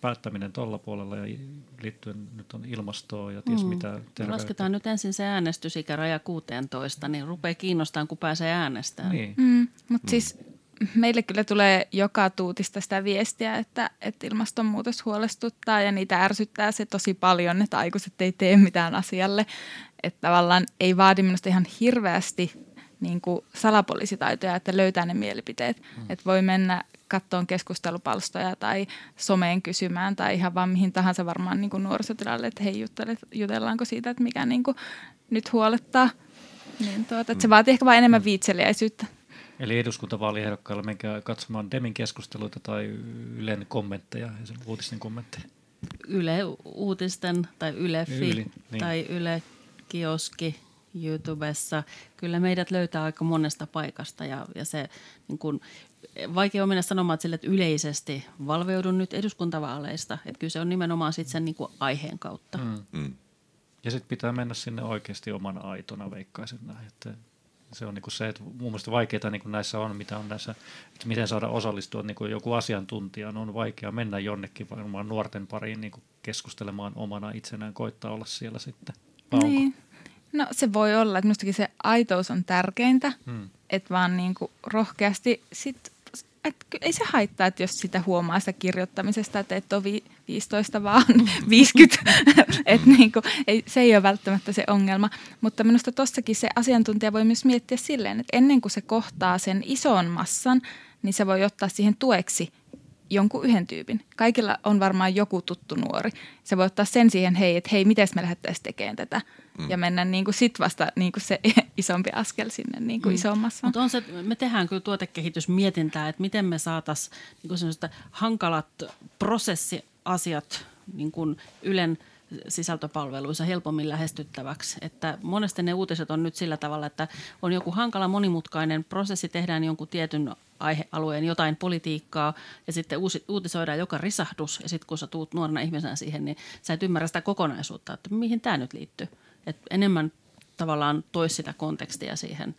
päättäminen tuolla puolella ja liittyen nyt on ilmastoa ja ties mm. mitä. Terveyttä. Lasketaan nyt ensin se äänestysikäraja 16, niin rupeaa kiinnostamaan, kun pääsee äänestämään. Niin. Mm, mutta mm. siis meille kyllä tulee joka tuutista sitä viestiä, että, että ilmastonmuutos huolestuttaa ja niitä ärsyttää se tosi paljon, että aikuiset ei tee mitään asialle. Että tavallaan ei vaadi minusta ihan hirveästi niin kuin salapoliisitaitoja, että löytää ne mielipiteet. Mm. Että voi mennä kattoon keskustelupalstoja tai someen kysymään tai ihan vaan mihin tahansa varmaan niin kuin nuorisotilalle, että hei juttelet, jutellaanko siitä, että mikä niin kuin nyt huolettaa. Niin tuota, että se mm. vaatii ehkä vain enemmän mm. viitseliäisyyttä. Eli eduskuntavaaliehdokkailla menkää katsomaan Demin keskusteluita tai Ylen kommentteja ja sen uutisten kommentteja. Yle Uutisten tai Yle Fi Yli, niin. tai Yle Kioski YouTubessa. Kyllä meidät löytää aika monesta paikasta ja, ja se niin kun, vaikea on mennä sanomaan että sille, että yleisesti valveudun nyt eduskuntavaaleista. Että kyllä se on nimenomaan sitten sen niin kuin aiheen kautta. Mm. Mm. Ja sitten pitää mennä sinne oikeasti oman aitona, veikkaisin näin. Että se on niin kuin se, että mun mielestä vaikeaa niin kuin näissä on, mitä on näissä, että miten saada osallistua niin kuin joku asiantuntija. On vaikea mennä jonnekin varmaan nuorten pariin niin kuin keskustelemaan omana itsenään, koittaa olla siellä sitten. Niin. No se voi olla, että minustakin se aitous on tärkeintä, hmm. että vaan niin kuin rohkeasti sit, et, ei se haittaa, että jos sitä huomaa sitä kirjoittamisesta, että et ole vi, 15 vaan 50, että niin kuin, ei, se ei ole välttämättä se ongelma. Mutta minusta tuossakin se asiantuntija voi myös miettiä silleen, että ennen kuin se kohtaa sen ison massan, niin se voi ottaa siihen tueksi jonkun yhden tyypin. Kaikilla on varmaan joku tuttu nuori. Se voi ottaa sen siihen, hei, että hei, miten me lähdettäisiin tekemään tätä – mm. ja mennä niin kuin sit vasta niin kuin se isompi askel sinne niin kuin mm. isommassa. Mutta on se, me tehdään kyllä tuotekehitysmietintää, että miten me saataisiin niin hankalat prosessiasiat niin kuin Ylen sisältöpalveluissa helpommin lähestyttäväksi. Että monesti ne uutiset on nyt sillä tavalla, että on joku hankala monimutkainen prosessi, tehdään jonkun tietyn aihealueen jotain politiikkaa ja sitten uusi, uutisoidaan joka risahdus ja sitten kun sä tuut nuorena ihmisenä siihen, niin sä et ymmärrä sitä kokonaisuutta, että mihin tämä nyt liittyy. Et enemmän tavallaan toisi sitä kontekstia siihen,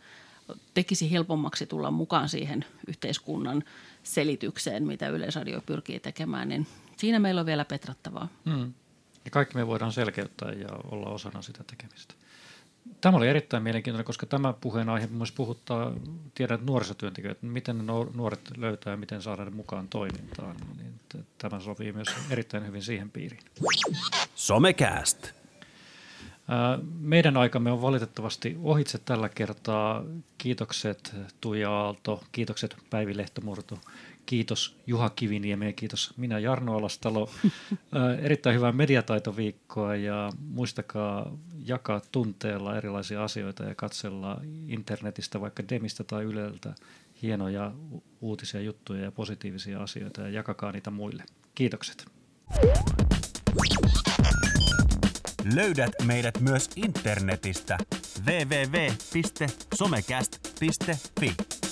tekisi helpommaksi tulla mukaan siihen yhteiskunnan selitykseen, mitä Yleisradio pyrkii tekemään, niin siinä meillä on vielä petrattavaa. Hmm. Ja kaikki me voidaan selkeyttää ja olla osana sitä tekemistä. Tämä oli erittäin mielenkiintoinen, koska tämä puheenaihe myös puhuttaa, tiedän, että nuorisotyöntekijöitä, miten nuoret löytää ja miten saada ne mukaan toimintaan. Niin tämä sopii myös erittäin hyvin siihen piiriin. Somecast. Meidän aikamme on valitettavasti ohitse tällä kertaa. Kiitokset Tuija Aalto, kiitokset Päivi Lehtomurto, kiitos Juha Kiviniemi ja kiitos minä Jarno Alastalo. Erittäin hyvää mediataitoviikkoa ja muistakaa jakaa tunteella erilaisia asioita ja katsella internetistä vaikka Demistä tai Yleltä hienoja uutisia, juttuja ja positiivisia asioita ja jakakaa niitä muille. Kiitokset. Löydät meidät myös internetistä www.somecast.fi.